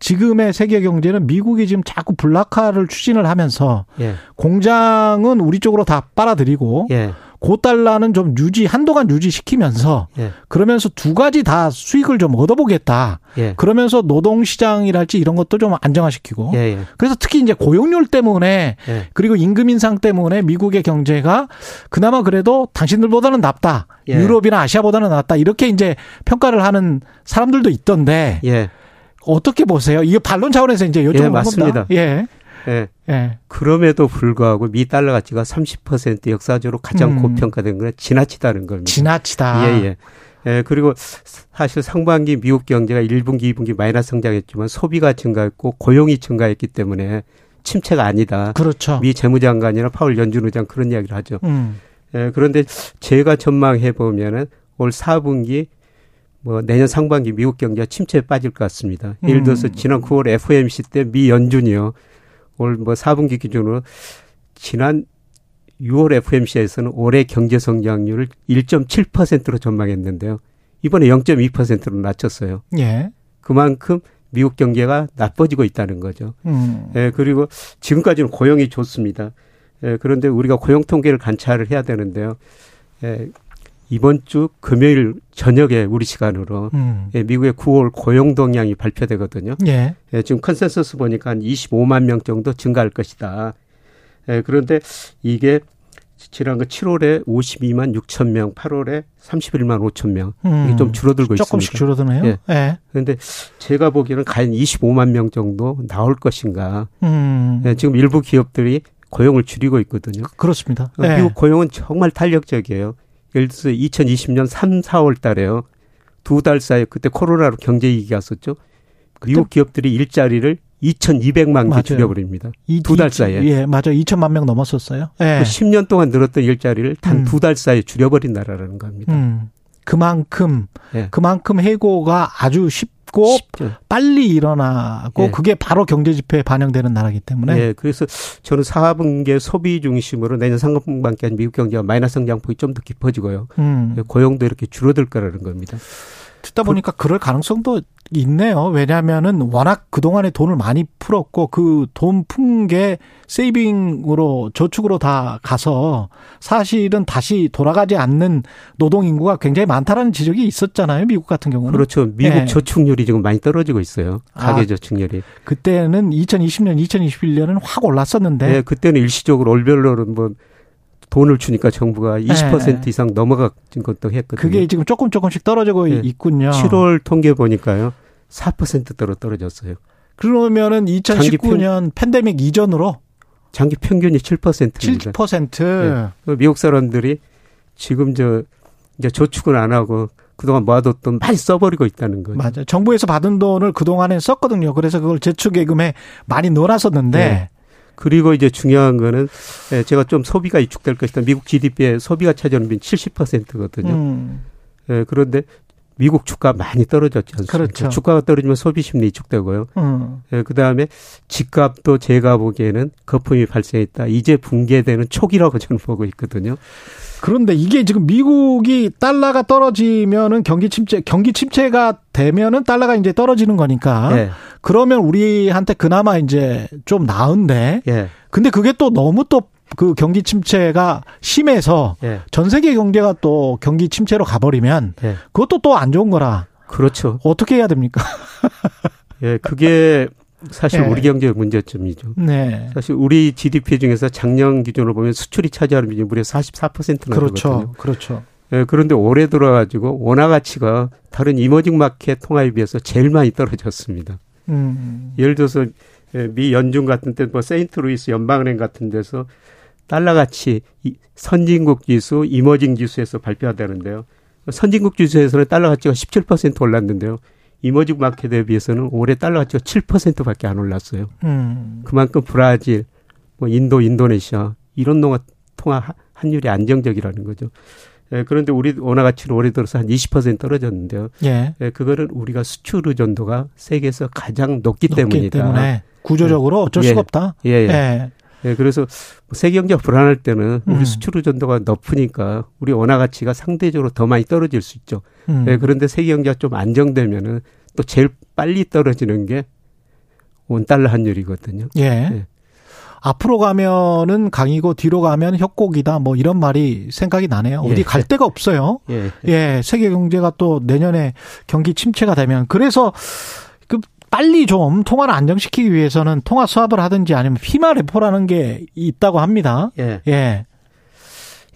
Speaker 2: 지금의 세계 경제는 미국이 지금 자꾸 블락화를 추진을 하면서 예. 공장은 우리 쪽으로 다 빨아들이고 예. 고 달러는 좀 유지 한동안 유지시키면서 예. 그러면서 두 가지 다 수익을 좀 얻어보겠다. 예. 그러면서 노동 시장이랄지 이런 것도 좀 안정화시키고. 예, 예. 그래서 특히 이제 고용률 때문에 예. 그리고 임금 인상 때문에 미국의 경제가 그나마 그래도 당신들보다는 낫다. 예. 유럽이나 아시아보다는 낫다. 이렇게 이제 평가를 하는 사람들도 있던데. 어떻게 보세요? 이게 반론 차원에서 이제 여쭤보는 예,
Speaker 9: 맞습니다.
Speaker 2: 겁니다. 예.
Speaker 9: 예. 예. 그럼에도 불구하고 미 달러 가치가 30% 역사적으로 가장 음. 고평가된 건 지나치다는 겁니다.
Speaker 2: 지나치다.
Speaker 9: 예, 예. 예, 그리고 사실 상반기 미국 경제가 1분기, 2분기 마이너스 성장했지만 소비가 증가했고 고용이 증가했기 때문에 침체가 아니다.
Speaker 2: 그렇죠.
Speaker 9: 미 재무장관이나 파월 연준 의장 그런 이야기를 하죠. 음. 예, 그런데 제가 전망해 보면은 올 4분기 뭐 내년 상반기 미국 경제가 침체에 빠질 것 같습니다. 음. 예를 들어서 지난 9월 FOMC 때 미 연준이요. 올 뭐 4분기 기준으로 지난 6월 FMC에서는 올해 경제 성장률을 1.7%로 전망했는데요. 이번에 0.2%로 낮췄어요. 예. 그만큼 미국 경제가 나빠지고 있다는 거죠. 음. 예, 그리고 지금까지는 고용이 좋습니다. 예, 그런데 우리가 고용 통계를 관찰을 해야 되는데요. 예, 이번 주 금요일 저녁에 우리 시간으로 음. 예, 미국의 9월 고용 동향이 발표되거든요. 예. 예, 지금 컨센서스 보니까 한 25만 명 정도 증가할 것이다. 예, 그런데 이게 지난 그 7월에 52만 6천 명, 8월에 31만 5천 명. 음, 이게 좀 줄어들고
Speaker 2: 조금씩
Speaker 9: 있습니다.
Speaker 2: 조금씩 줄어드네요. 예. 예.
Speaker 9: 그런데 제가 보기에는 과연 25만 명 정도 나올 것인가. 음. 예, 지금 일부 기업들이 고용을 줄이고 있거든요.
Speaker 2: 그렇습니다.
Speaker 9: 어, 미국 예. 고용은 정말 탄력적이에요. 예를 들어서 2020년 3, 4월 달에요. 두 달 사이에 그때 코로나로 경제 위기가 왔었죠. 미국 기업들이 일자리를 2,200만 개 줄여버립니다. 두 달 사이에.
Speaker 2: 예, 맞아. 2천만 명 넘었었어요. 예.
Speaker 9: 10년 그 동안 늘었던 일자리를 단 두달 음. 사이에 줄여버린 나라라는 겁니다. 음.
Speaker 2: 그만큼, 예. 그만큼 해고가 아주 쉽 고 쉽죠. 빨리 일어나고 예. 그게 바로 경제 지표에 반영되는 나라기 때문에.
Speaker 9: 예, 그래서 저는 4분기 소비 중심으로 내년 상반기한 미국 경제가 마이너스 성장폭이 좀 더 깊어지고요. 음. 고용도 이렇게 줄어들 거라는 겁니다.
Speaker 2: 듣다 보니까 그, 럴 가능성도 있네요. 왜냐하면은 워낙 그동안에 돈을 많이 풀었고 그 돈 푼 게 세이빙으로 저축으로 다 가서 사실은 다시 돌아가지 않는 노동 인구가 굉장히 많다라는 지적이 있었잖아요. 미국 같은 경우는.
Speaker 9: 그렇죠. 미국 네. 저축률이 지금 많이 떨어지고 있어요. 가계 아, 저축률이.
Speaker 2: 그때는 2020년, 2021년은 확 올랐었는데.
Speaker 9: 네, 그때는 일시적으로 월별로는 뭐 돈을 주니까 정부가 20% 네. 이상 넘어간 것도 했거든요.
Speaker 2: 그게 지금 조금 조금씩 떨어지고 네. 있군요.
Speaker 9: 7월 통계 보니까요. 4%대로 떨어졌어요.
Speaker 2: 그러면은 2019년 팬데믹 이전으로
Speaker 9: 장기 평균이 7%입니다.
Speaker 2: 7%.
Speaker 9: 네. 미국 사람들이 지금 저 이제 저축을 안 하고 그동안 모아뒀던 많이 써버리고 있다는 거죠.
Speaker 2: 맞아요. 정부에서 받은 돈을 그동안에 썼거든요. 그래서 그걸 저축예금에 많이 넣어놨었는데 네.
Speaker 9: 그리고 이제 중요한 거는 예, 제가 좀 소비가 위축될 것이다. 미국 GDP의 소비가 차지하는 비 70%거든요. 음. 예, 그런데 미국 주가 많이 떨어졌지 않습니까? 그렇죠. 주가가 떨어지면 소비 심리 위축되고요. 음. 예, 그다음에 집값도 제가 보기에는 거품이 발생했다. 이제 붕괴되는 초기라고 *laughs* 저는 보고 있거든요.
Speaker 2: 그런데 이게 지금 미국이 달러가 떨어지면은 경기 침체 경기 침체가 되면은 달러가 이제 떨어지는 거니까 예. 그러면 우리한테 그나마 이제 좀 나은데 예. 근데 그게 또 너무 또 그 경기 침체가 심해서 예. 전 세계 경제가 또 경기 침체로 가버리면 예. 그것도 또 안 좋은 거라.
Speaker 9: 그렇죠.
Speaker 2: 어떻게 해야 됩니까? *laughs*
Speaker 9: 예, 그게 사실 네. 우리 경제의 문제점이죠. 네. 사실 우리 GDP 중에서 작년 기준으로 보면 수출이 차지하는 비중이 무려 44%나
Speaker 2: 그렇죠.
Speaker 9: 되거든요.
Speaker 2: 그렇죠.
Speaker 9: 예, 그런데 올해 들어가지고 원화 가치가 다른 emerging market 통화에 비해서 제일 많이 떨어졌습니다. 음. 예를 들어서 예, 미 연준 같은 데 뭐 세인트루이스 연방은행 같은 데서 달러 가치 선진국 지수, emerging 지수에서 발표하는데요. 선진국 지수에서는 달러 가치가 17% 올랐는데요. 이머징 마켓에 비해서는 올해 달러 가치가 7%밖에 안 올랐어요. 음. 그만큼 브라질, 뭐 인도, 인도네시아 이런 동화 통화 환율이 안정적이라는 거죠. 예, 그런데 우리 원화 가치는 올해 들어서 한 20% 떨어졌는데요. 예. 예, 그거는 우리가 수출 의존도가 세계에서 가장 높기, 높기 때문이다. 때문에
Speaker 2: 구조적으로 어쩔
Speaker 9: 예.
Speaker 2: 수가 없다.
Speaker 9: 예. 예. 예. 예, 그래서 세계 경제가 불안할 때는 우리 음. 수출 의존도가 높으니까 우리 원화 가치가 상대적으로 더 많이 떨어질 수 있죠. 음. 예, 그런데 세계 경제가 좀 안정되면은 또 제일 빨리 떨어지는 게 원달러 환율이거든요.
Speaker 2: 예. 예. 앞으로 가면은 강이고 뒤로 가면 협곡이다 뭐 이런 말이 생각이 나네요. 어디 예. 갈 데가 없어요. 예. 예. 세계 경제가 또 내년에 경기 침체가 되면 그래서 그 빨리 좀 통화를 안정시키기 위해서는 통화 수합을 하든지 아니면 피마 레포라는 게 있다고 합니다. 예. 예.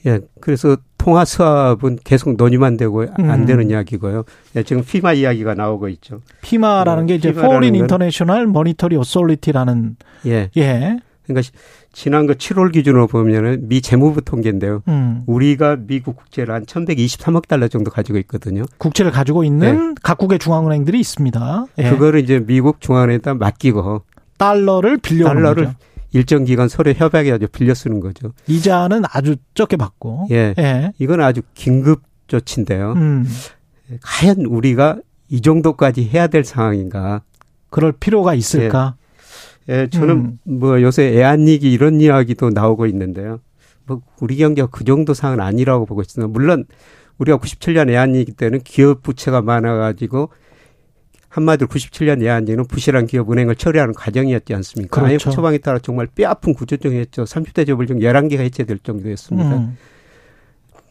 Speaker 9: 예. 그래서 통화 수합은 계속 논의만 되고 안 음. 되는 이야기고요. 예, 지금 피마 이야기가 나오고 있죠.
Speaker 2: 피마라는 어, 게 이제 Foreign International Monetary Authority라는
Speaker 9: 예. 예. 그러니까 지난 그 7월 기준으로 보면은 미 재무부 통계인데요. 음. 우리가 미국 국채를 한 1,123억 달러 정도 가지고 있거든요.
Speaker 2: 국채를 가지고 있는 네. 각국의 중앙은행들이 있습니다.
Speaker 9: 예. 그거를 이제 미국 중앙은행에다 맡기고
Speaker 2: 달러를 빌려 달러를 거죠.
Speaker 9: 일정 기간 서로 협약해 가지고 빌려 쓰는 거죠.
Speaker 2: 이자는 아주 적게 받고.
Speaker 9: 예. 예. 이건 아주 긴급 조치인데요. 음. 과연 우리가 이 정도까지 해야 될 상황인가?
Speaker 2: 그럴 필요가 있을까?
Speaker 9: 예, 예 저는 음. 뭐 요새 애한이기 이런 이야기도 나오고 있는데요. 뭐 우리 경제가 그 정도 상은 아니라고 보고 있습니다. 물론 우리가 97년 애한이기 때는 기업 부채가 많아가지고 한마디로 97년 예안지는 부실한 기업 은행을 처리하는 과정이었지 않습니까? 그렇죠. IMF 처방에 따라 정말 뼈아픈 구조조정이었죠. 30대 재벌 중 11개가 해체될 정도였습니다. 음.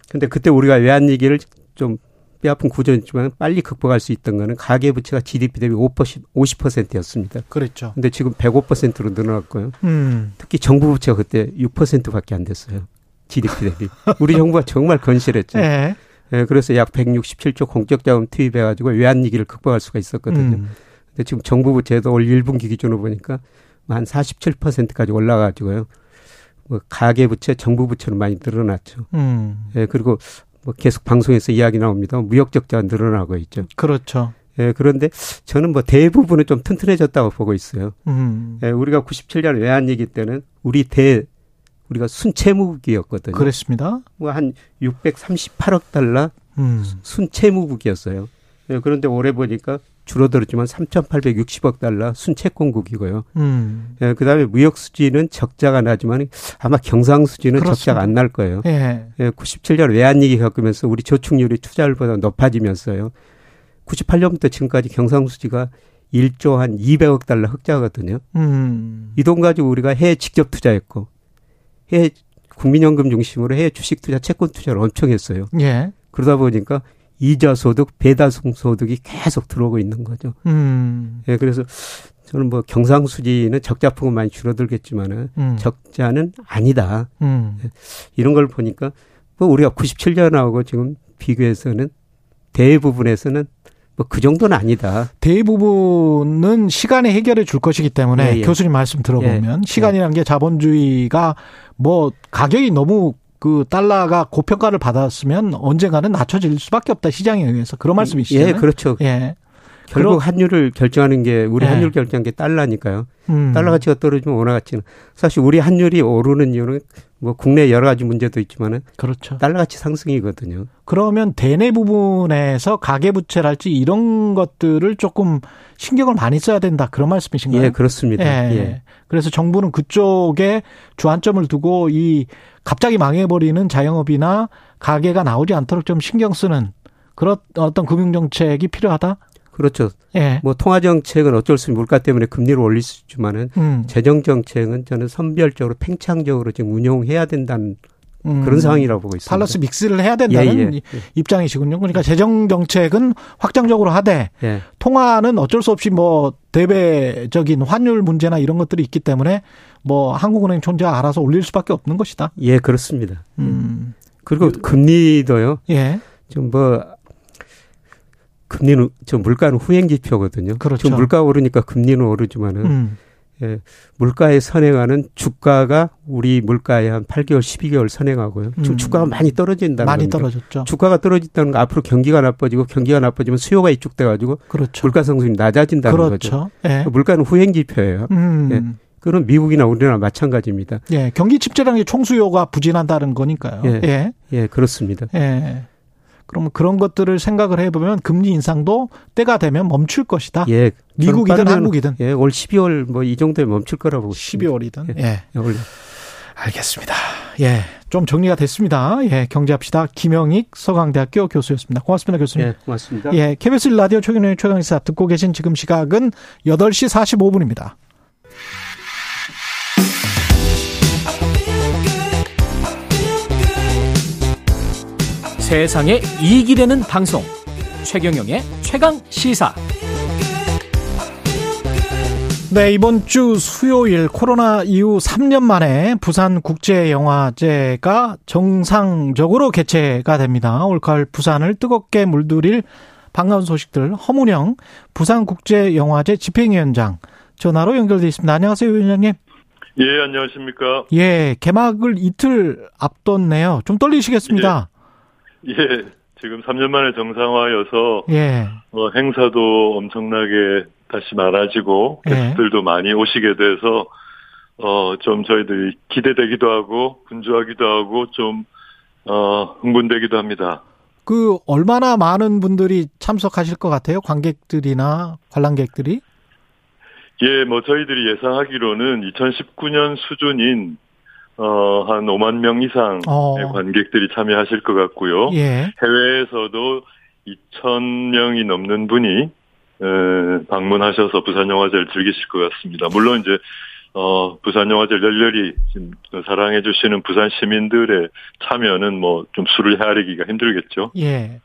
Speaker 9: 근데 그때 우리가 외환위기를 좀 뼈아픈 구조였지만 빨리 극복할 수 있던 거는 가계 부채가 GDP 대비 5% 50%였습니다.
Speaker 2: 그렇죠.
Speaker 9: 근데 지금 105%로 늘어났고요. 음. 특히 정부 부채가 그때 6%밖에 안 됐어요. GDP 대비. 우리 정부가 정말 건실했죠. 네. 예, 그래서 약 167조 공적 자금 투입해 가지고 외환 위기를 극복할 수가 있었거든요. 음. 근데 지금 정부 부채도 올 1분기 기준으로 보니까 한 47%까지 올라가지고요. 뭐 가계 부채, 정부 부채는 많이 늘어났죠. 음. 예, 그리고 뭐 계속 방송에서 이야기 나옵니다. 무역 적자가 늘어나고 있죠.
Speaker 2: 그렇죠.
Speaker 9: 예, 그런데 저는 뭐 대부분은 좀 튼튼해졌다고 보고 있어요. 음. 예, 우리가 97년 외환위기 때는 우리 대 우리가 순채무국이었거든요.
Speaker 2: 그렇습니다.
Speaker 9: 뭐 한 638억 달러 음. 순채무국이었어요. 예, 그런데 올해 보니까 줄어들었지만 3,860억 달러 순채권국이고요. 음. 예, 그다음에 무역 수지는 적자가 나지만 아마 경상 수지는 그렇습니다. 적자가 안 날 거예요. 예. 예, 97년 외환위기 겪으면서 우리 저축률이 투자율보다 높아지면서요. 98년부터 지금까지 경상 수지가 1조 한 200억 달러 흑자거든요. 음. 이돈 가지고 우리가 해외 직접 투자했고 해외 국민연금 중심으로 해외 주식 투자, 채권 투자를 엄청 했어요. 예. 그러다 보니까 이자 소득, 배달송 소득이 계속 들어오고 있는 거죠. 음. 예, 그래서 저는 뭐 경상수지는 적자폭은 많이 줄어들겠지만은 음. 적자는 아니다. 음. 예, 이런 걸 보니까 뭐 우리가 97년하고 지금 비교해서는 대부분에서는 뭐 그 정도는 아니다.
Speaker 2: 대부분은 시간에 해결해 줄 것이기 때문에 예, 예. 교수님 말씀 들어보면 예. 시간이라는 게 자본주의가 뭐 가격이 너무 그 달러가 고평가를 받았으면 언젠가는 낮춰질 수밖에 없다 시장에 의해서 그런 말씀이시죠?
Speaker 9: 예, 그렇죠. 예. 결국 환율을 결정하는 게 우리 예. 환율 결정한 게 달러니까요. 음. 달러 가치가 떨어지면 원화 가치는 사실 우리 환율이 오르는 이유는 뭐 국내 여러 가지 문제도 있지만은 그렇죠. 달러 가치 상승이거든요.
Speaker 2: 그러면 대내 부분에서 가계 부채랄지 이런 것들을 조금 신경을 많이 써야 된다 그런 말씀이신가요?
Speaker 9: 예, 그렇습니다. 예. 예.
Speaker 2: 그래서 정부는 그쪽에 주안점을 두고 이 갑자기 망해버리는 자영업이나 가게가 나오지 않도록 좀 신경 쓰는 그런 어떤 금융 정책이 필요하다.
Speaker 9: 그렇죠. 예. 뭐 통화 정책은 어쩔 수 없이 물가 때문에 금리를 올릴 수 있지만은 음. 재정 정책은 저는 선별적으로 팽창적으로 지금 운용해야 된다는 음. 그런 상황이라고 보고 있습니다.
Speaker 2: 팔러스 믹스를 해야 된다는 예, 예. 입장이시군요. 그러니까 재정 정책은 확장적으로 하되 예. 통화는 어쩔 수 없이 뭐 대외적인 환율 문제나 이런 것들이 있기 때문에 뭐 한국은행 존재가 알아서 올릴 수밖에 없는 것이다.
Speaker 9: 예, 그렇습니다. 음. 그리고 금리도요. 예. 좀뭐 금리는 저 물가는 후행 지표거든요. 그렇죠. 지금 물가 오르니까 금리는 오르지만은 음. 예, 물가에 선행하는 주가가 우리 물가에 한 8개월, 12개월 선행하고요. 지금 음. 주가가 많이 떨어진다는
Speaker 2: 많이 겁니까? 떨어졌죠.
Speaker 9: 주가가 떨어진다는 거 앞으로 경기가 나빠지고 경기가 나빠지면 수요가 이축돼 가지고 그렇죠. 물가 상승이 낮아진다는 그렇죠. 거죠. 예. 물가는 후행 지표예요. 음. 예. 그건 미국이나 우리나라 마찬가지입니다.
Speaker 2: 예, 경기 침체라는 게 총수요가 부진한다는 거니까요.
Speaker 9: 예, 예, 예 그렇습니다. 예.
Speaker 2: 그러면 그런 것들을 생각을 해보면 금리 인상도 때가 되면 멈출 것이다. 예. 미국이든 한국이든.
Speaker 9: 예, 올 12월 뭐 이 정도에 멈출 거라고.
Speaker 2: 12월이든. 예. 예. 예. 알겠습니다. 예. 좀 정리가 됐습니다. 예. 경제합시다. 김영익 서강대학교 교수였습니다. 고맙습니다, 교수님.
Speaker 9: 예, 고맙습니다.
Speaker 2: 예. KBS 라디오 최근의 최강시사 듣고 계신 지금 시각은 8시 45분입니다.
Speaker 10: 세상에 이익이 되는 방송 최경영의 최강 시사
Speaker 2: 네, 이번 주 수요일 코로나 이후 3년 만에 부산 국제영화제가 정상적으로 개최가 됩니다. 올가을 부산을 뜨겁게 물들일 반가운 소식들 허문영 부산 국제영화제 집행위원장 전화로 연결돼 있습니다. 안녕하세요, 위원장님.
Speaker 11: 예, 안녕하십니까.
Speaker 2: 예, 개막을 이틀 앞뒀네요. 좀 떨리시겠습니다.
Speaker 11: 예, 지금 3년 만에 정상화여서 예. 어, 행사도 엄청나게 다시 많아지고 예. 게스트들도 예. 많이 오시게 돼서 어, 좀 저희들이 기대되기도 하고, 분주하기도 하고, 좀, 어, 흥분되기도 합니다.
Speaker 2: 그, 얼마나 많은 분들이 참석하실 것 같아요? 관객들이나 관람객들이?
Speaker 11: 예, 뭐, 저희들이 예상하기로는 2019년 수준인, 어, 한 5만 명 이상의 어. 관객들이 참여하실 것 같고요. 예. 해외에서도 2천 명이 넘는 분이 에, 방문하셔서 부산 영화제를 즐기실 것 같습니다. 물론 이제 어, 부산 영화제를 열렬히 지금 사랑해 주시는 부산 시민들의 참여는 뭐 좀 수를 헤아리기가 힘들겠죠.
Speaker 2: 예.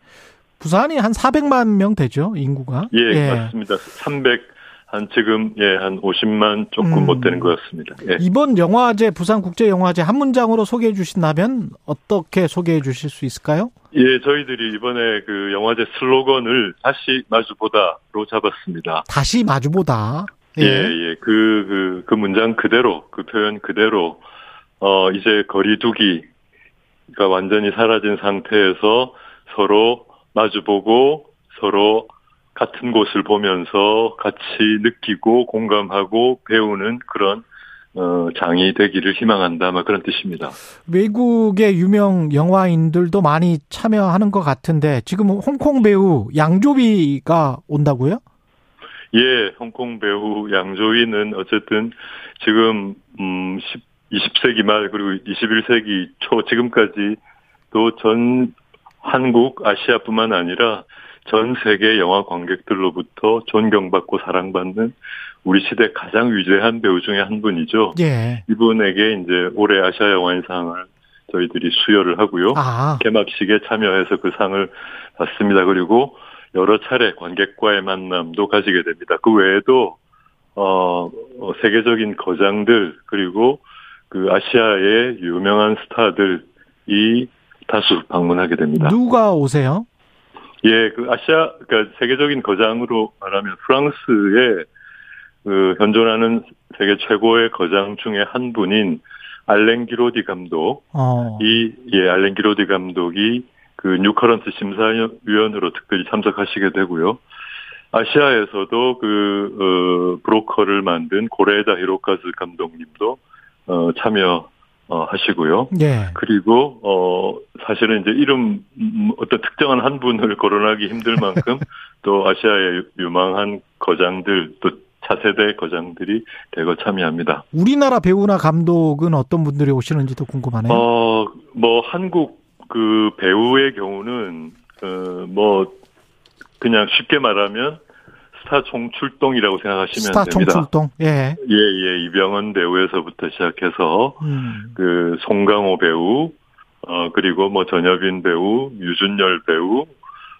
Speaker 2: 부산이 한 400만 명 되죠, 인구가?
Speaker 11: 예, 예. 맞습니다. 300, 한 지금 예한 50만 조금 음. 못 되는 것 같습니다. 예.
Speaker 2: 이번 영화제 부산 국제 영화제 한 문장으로 소개해 주신다면 어떻게 소개해 주실 수 있을까요?
Speaker 11: 예, 저희들이 이번에 그 영화제 슬로건을 다시 마주보다로 잡았습니다.
Speaker 2: 다시 마주보다.
Speaker 11: 예, 예, 예. 그, 그, 그 문장 그대로, 그 표현 그대로, 어, 이제 거리두기가 완전히 사라진 상태에서 서로 마주보고 서로 같은 곳을 보면서 같이 느끼고 공감하고 배우는 그런 어, 장이 되기를 희망한다. 막 그런 뜻입니다.
Speaker 2: 외국의 유명 영화인들도 많이 참여하는 것 같은데 지금 홍콩 배우 양조비가 온다고요?
Speaker 11: 예, 홍콩 배우 양조위는 어쨌든 지금 음 20세기 말 그리고 21세기 초 지금까지 또 전 한국 아시아뿐만 아니라 전 세계 영화 관객들로부터 존경받고 사랑받는 우리 시대 가장 위대한 배우 중에 한 분이죠. 예. 이분에게 이제 올해 아시아 영화인상을 저희들이 수여를 하고요. 아. 개막식에 참여해서 그 상을 받습니다. 그리고 여러 차례 관객과의 만남도 가지게 됩니다. 그 외에도 어, 어 세계적인 거장들 그리고 그 아시아의 유명한 스타들이 다수 방문하게 됩니다.
Speaker 2: 누가 오세요?
Speaker 11: 예, 그 아시아, 그러니까 세계적인 거장으로 말하면 프랑스의 그 현존하는 세계 최고의 거장 중에 한 분인 알렌 기로디 감독, 어. 이, 예, 알렌 기로디 감독이 그 뉴커런트 심사위원으로 특별히 참석하시게 되고요. 아시아에서도 그, 어, 브로커를 만든 고레에다 히로카즈 감독님도, 어, 참여 어, 하시고요. 예. 그리고, 어, 사실은 이제 이름, 음, 어떤 특정한 한 분을 거론하기 힘들 만큼 *laughs* 또 아시아의 유망한 거장들, 또 차세대 거장들이 대거 참여합니다.
Speaker 2: 우리나라 배우나 감독은 어떤 분들이 오시는지도 궁금하네요.
Speaker 11: 어, 뭐, 한국 그 배우의 경우는, 어, 뭐, 그냥 쉽게 말하면 스타 총출동이라고 생각하시면
Speaker 2: 스타 됩니다. 총출동. 예.
Speaker 11: 예, 예. 이병헌 배우에서부터 시작해서 음. 그 송강호 배우 어 그리고 뭐 전여빈 배우, 유준열 배우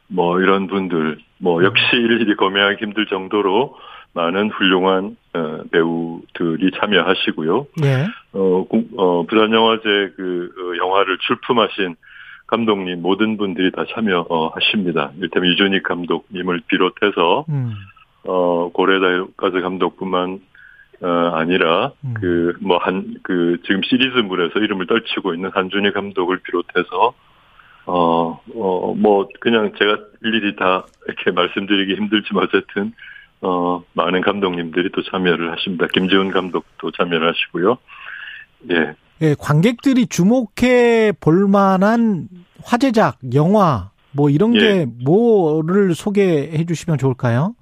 Speaker 11: 뭐 이런 분들 뭐 음. 역시 일일이 검명하기 힘들 정도로 많은 훌륭한 어, 배우들이 참여하시고요. 예. 어, 어 부산 영화제 그 어, 영화를 출품하신 감독님 모든 분들이 다 참여하십니다. 일테면 유준익 감독님을 비롯해서 음. 어, 고레다가즈 감독뿐만 어, 아니라 음. 그뭐 한그 지금 시리즈물에서 이름을 떨치고 있는 한준희 감독을 비롯해서 어, 어, 뭐, 그냥 제가 일일이 다 이렇게 말씀드리기 힘들지만 어쨌든, 어, 많은 감독님들이 또 참여를 하십니다. 김지훈 감독도 참여를 하시고요. 예.
Speaker 2: 예, 관객들이 주목해 볼 만한 화제작, 영화, 뭐 이런 예. 게 뭐를 소개해 주시면 좋을까요?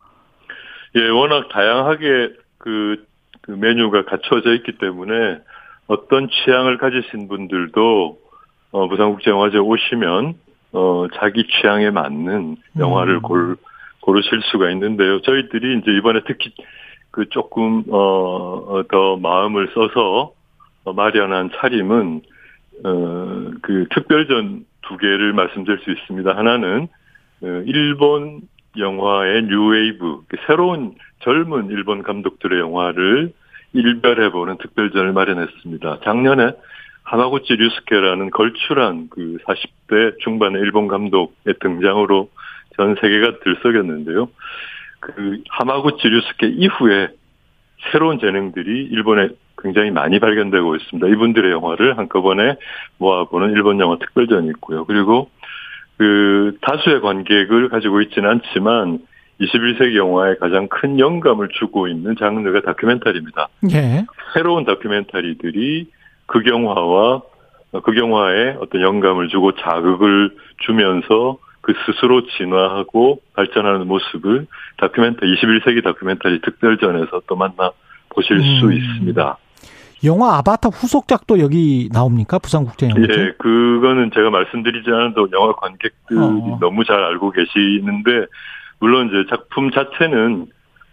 Speaker 11: 예, 워낙 다양하게 그, 그 메뉴가 갖춰져 있기 때문에 어떤 취향을 가지신 분들도 어, 부산국제영화제 오시면 어, 자기 취향에 맞는 영화를 음. 골, 고르실 수가 있는데요. 저희들이 이제 이번에 특히 그 조금 어, 더 마음을 써서 마련한 차림은 어, 그 특별전 두 개를 말씀드릴 수 있습니다. 하나는 어, 일본 영화의 뉴웨이브, 그 새로운 젊은 일본 감독들의 영화를 일별해보는 특별전을 마련했습니다. 작년에 하마구치 류스케라는 걸출한 그 40대 중반의 일본 감독의 등장으로 전 세계가 들썩였는데요. 그 하마구치 류스케 이후에 새로운 재능들이 일본에 굉장히 많이 발견되고 있습니다. 이분들의 영화를 한꺼번에 모아보는 일본 영화 특별전이 있고요. 그리고 그 다수의 관객을 가지고 있지는 않지만 21세기 영화에 가장 큰 영감을 주고 있는 장르가 다큐멘터리입니다. 예. 새로운 다큐멘터리들이 극영화와 극영화에 어떤 영감을 주고 자극을 주면서 그 스스로 진화하고 발전하는 모습을 다큐멘터리 21세기 다큐멘터리 특별전에서 또 만나 보실 음. 수 있습니다.
Speaker 2: 영화 아바타 후속작도 여기 나옵니까? 부산국제영화제?
Speaker 11: 예, 그거는 제가 말씀드리지 않아도 영화 관객들이 어. 너무 잘 알고 계시는데 물론 이제 작품 자체는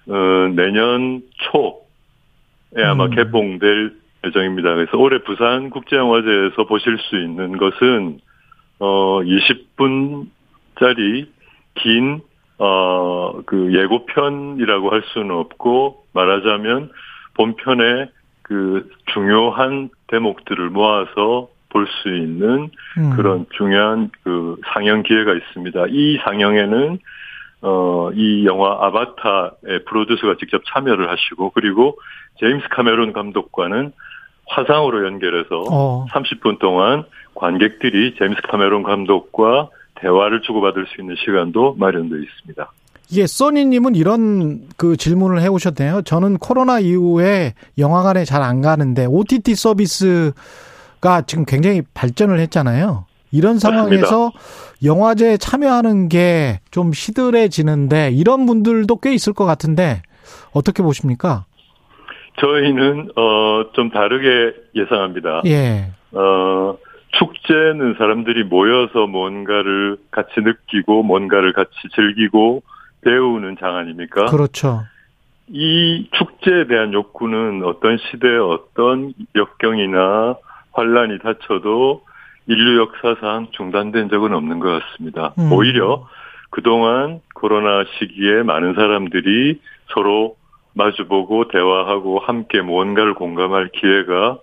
Speaker 11: 어, 내년 초에 아마 음. 개봉될 예정입니다. 그래서 올해 부산국제영화제에서 보실 수 있는 것은 어 20분 짜리 긴 어, 그 예고편이라고 할 수는 없고 말하자면 본편에 그 중요한 대목들을 모아서 볼 수 있는 음. 그런 중요한 그 상영 기회가 있습니다. 이 상영에는 어, 이 영화 아바타의 프로듀서가 직접 참여를 하시고 그리고 제임스 카메론 감독과는 화상으로 연결해서 어. 30분 동안 관객들이 제임스 카메론 감독과 대화를 주고받을 수 있는 시간도 마련되어 있습니다.
Speaker 2: 예, 써니님은 이런 그 질문을 해오셨네요. 저는 코로나 이후에 영화관에 잘 안 가는데 OTT 서비스가 지금 굉장히 발전을 했잖아요. 이런 상황에서 맞습니다. 영화제에 참여하는 게 좀 시들해지는데 이런 분들도 꽤 있을 것 같은데 어떻게 보십니까?
Speaker 11: 저희는 어 좀 다르게 예상합니다. 예. 어 축제는 사람들이 모여서 뭔가를 같이 느끼고 뭔가를 같이 즐기고 배우는 장 아닙니까?
Speaker 2: 그렇죠.
Speaker 11: 이 축제에 대한 욕구는 어떤 시대에 어떤 역경이나 환란이 닥쳐도 인류 역사상 중단된 적은 없는 것 같습니다. 음. 오히려 그동안 코로나 시기에 많은 사람들이 서로 마주보고 대화하고 함께 무언가를 공감할 기회가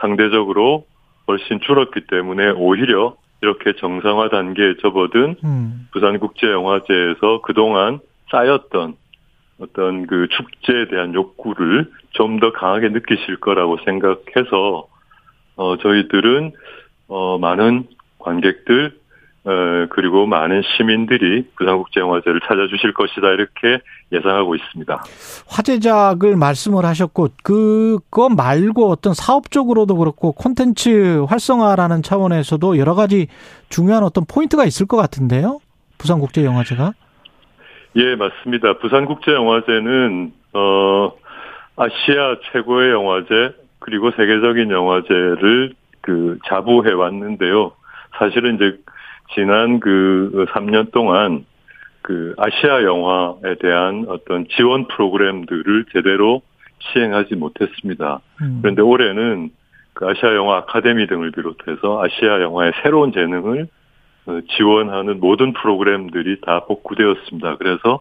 Speaker 11: 상대적으로 훨씬 줄었기 때문에 오히려 이렇게 정상화 단계에 접어든 음. 부산국제영화제에서 그동안 쌓였던 어떤 그 축제에 대한 욕구를 좀 더 강하게 느끼실 거라고 생각해서 어 저희들은 어 많은 관객들 어, 그리고 많은 시민들이 부산국제영화제를 찾아주실 것이다 이렇게 예상하고 있습니다.
Speaker 2: 화제작을 말씀을 하셨고 그거 말고 어떤 사업적으로도 그렇고 콘텐츠 활성화라는 차원에서도 여러 가지 중요한 어떤 포인트가 있을 것 같은데요. 부산국제영화제가?
Speaker 11: 예, 맞습니다. 부산국제영화제는 어 아시아 최고의 영화제 그리고 세계적인 영화제를 그 자부해 왔는데요. 사실은 이제 지난 그 3년 동안 그 아시아 영화에 대한 어떤 지원 프로그램들을 제대로 시행하지 못했습니다. 음. 그런데 올해는 그 아시아 영화 아카데미 등을 비롯해서 아시아 영화의 새로운 재능을 어, 지원하는 모든 프로그램들이 다 복구되었습니다. 그래서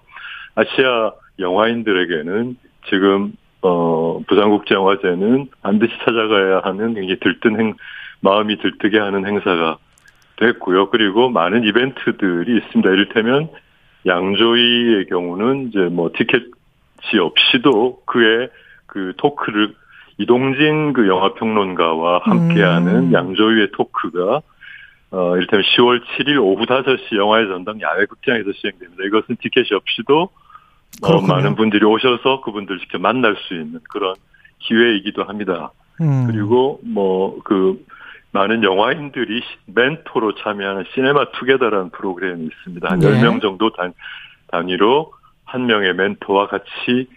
Speaker 11: 아시아 영화인들에게는 지금 어 부산국제영화제는 반드시 찾아가야 하는 굉장히 들뜬 행 마음이 들뜨게 하는 행사가 됐고요. 그리고 많은 이벤트들이 있습니다. 이를테면 양조위의 경우는 이제 뭐 티켓이 없이도 그의 그 토크를 이동진 그 영화 평론가와 함께하는 음. 양조위의 토크가 어 이를테면 10월 7일 오후 5시 영화의 전당 야외 극장에서 시행됩니다. 이것은 티켓이 없이도 어, 많은 분들이 오셔서 그분들 직접 만날 수 있는 그런 기회이기도 합니다. 음. 그리고 뭐 그 많은 영화인들이 멘토로 참여하는 시네마 투게더라는 프로그램이 있습니다. 한 네. 10명 정도 단, 단위로 한 명의 멘토와 같이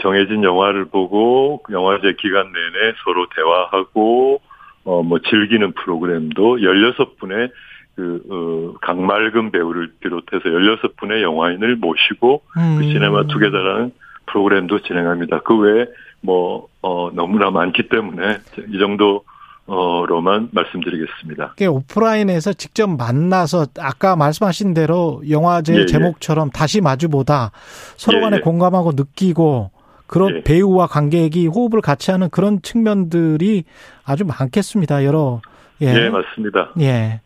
Speaker 11: 정해진 영화를 보고 영화제 기간 내내 서로 대화하고 어 뭐 즐기는 프로그램도 16분의 그 어, 강말금 배우를 비롯해서 16분의 영화인을 모시고 그 음. 그 시네마 투게더라는 프로그램도 진행합니다. 그 외에 뭐 어, 너무나 많기 때문에 이 정도 어로만 말씀드리겠습니다.
Speaker 2: 오프라인에서 직접 만나서 아까 말씀하신 대로 영화제 예, 예. 제목처럼 예. 다시 마주보다 서로 간에 예, 예, 공감하고 느끼고 그런 예. 배우와 관객이 호흡을 같이 하는 그런 측면들이 아주 많겠습니다. 여러
Speaker 11: 예. 예, 맞습니다.
Speaker 2: 예.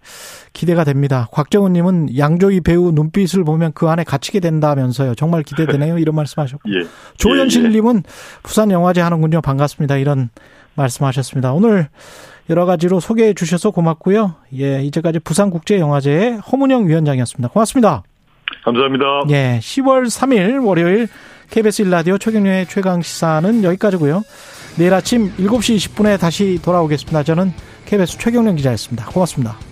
Speaker 2: 기대가 됩니다. 곽정훈 님은 양조희 배우 눈빛을 보면 그 안에 갇히게 된다면서요. 정말 기대되네요. 이런 말씀하셨고. *laughs* 예. 조현실 님은 부산 영화제 하는군요. 반갑습니다. 이런 말씀하셨습니다. 오늘 여러 가지로 소개해 주셔서 고맙고요. 예, 이제까지 부산국제영화제의 허문영 위원장이었습니다. 고맙습니다.
Speaker 11: 감사합니다.
Speaker 2: 예, 10월 3일 월요일 KBS 1라디오 최경련의 최강 시사는 여기까지고요. 내일 아침 7시 20분에 다시 돌아오겠습니다. 저는 KBS 최경련 기자였습니다. 고맙습니다.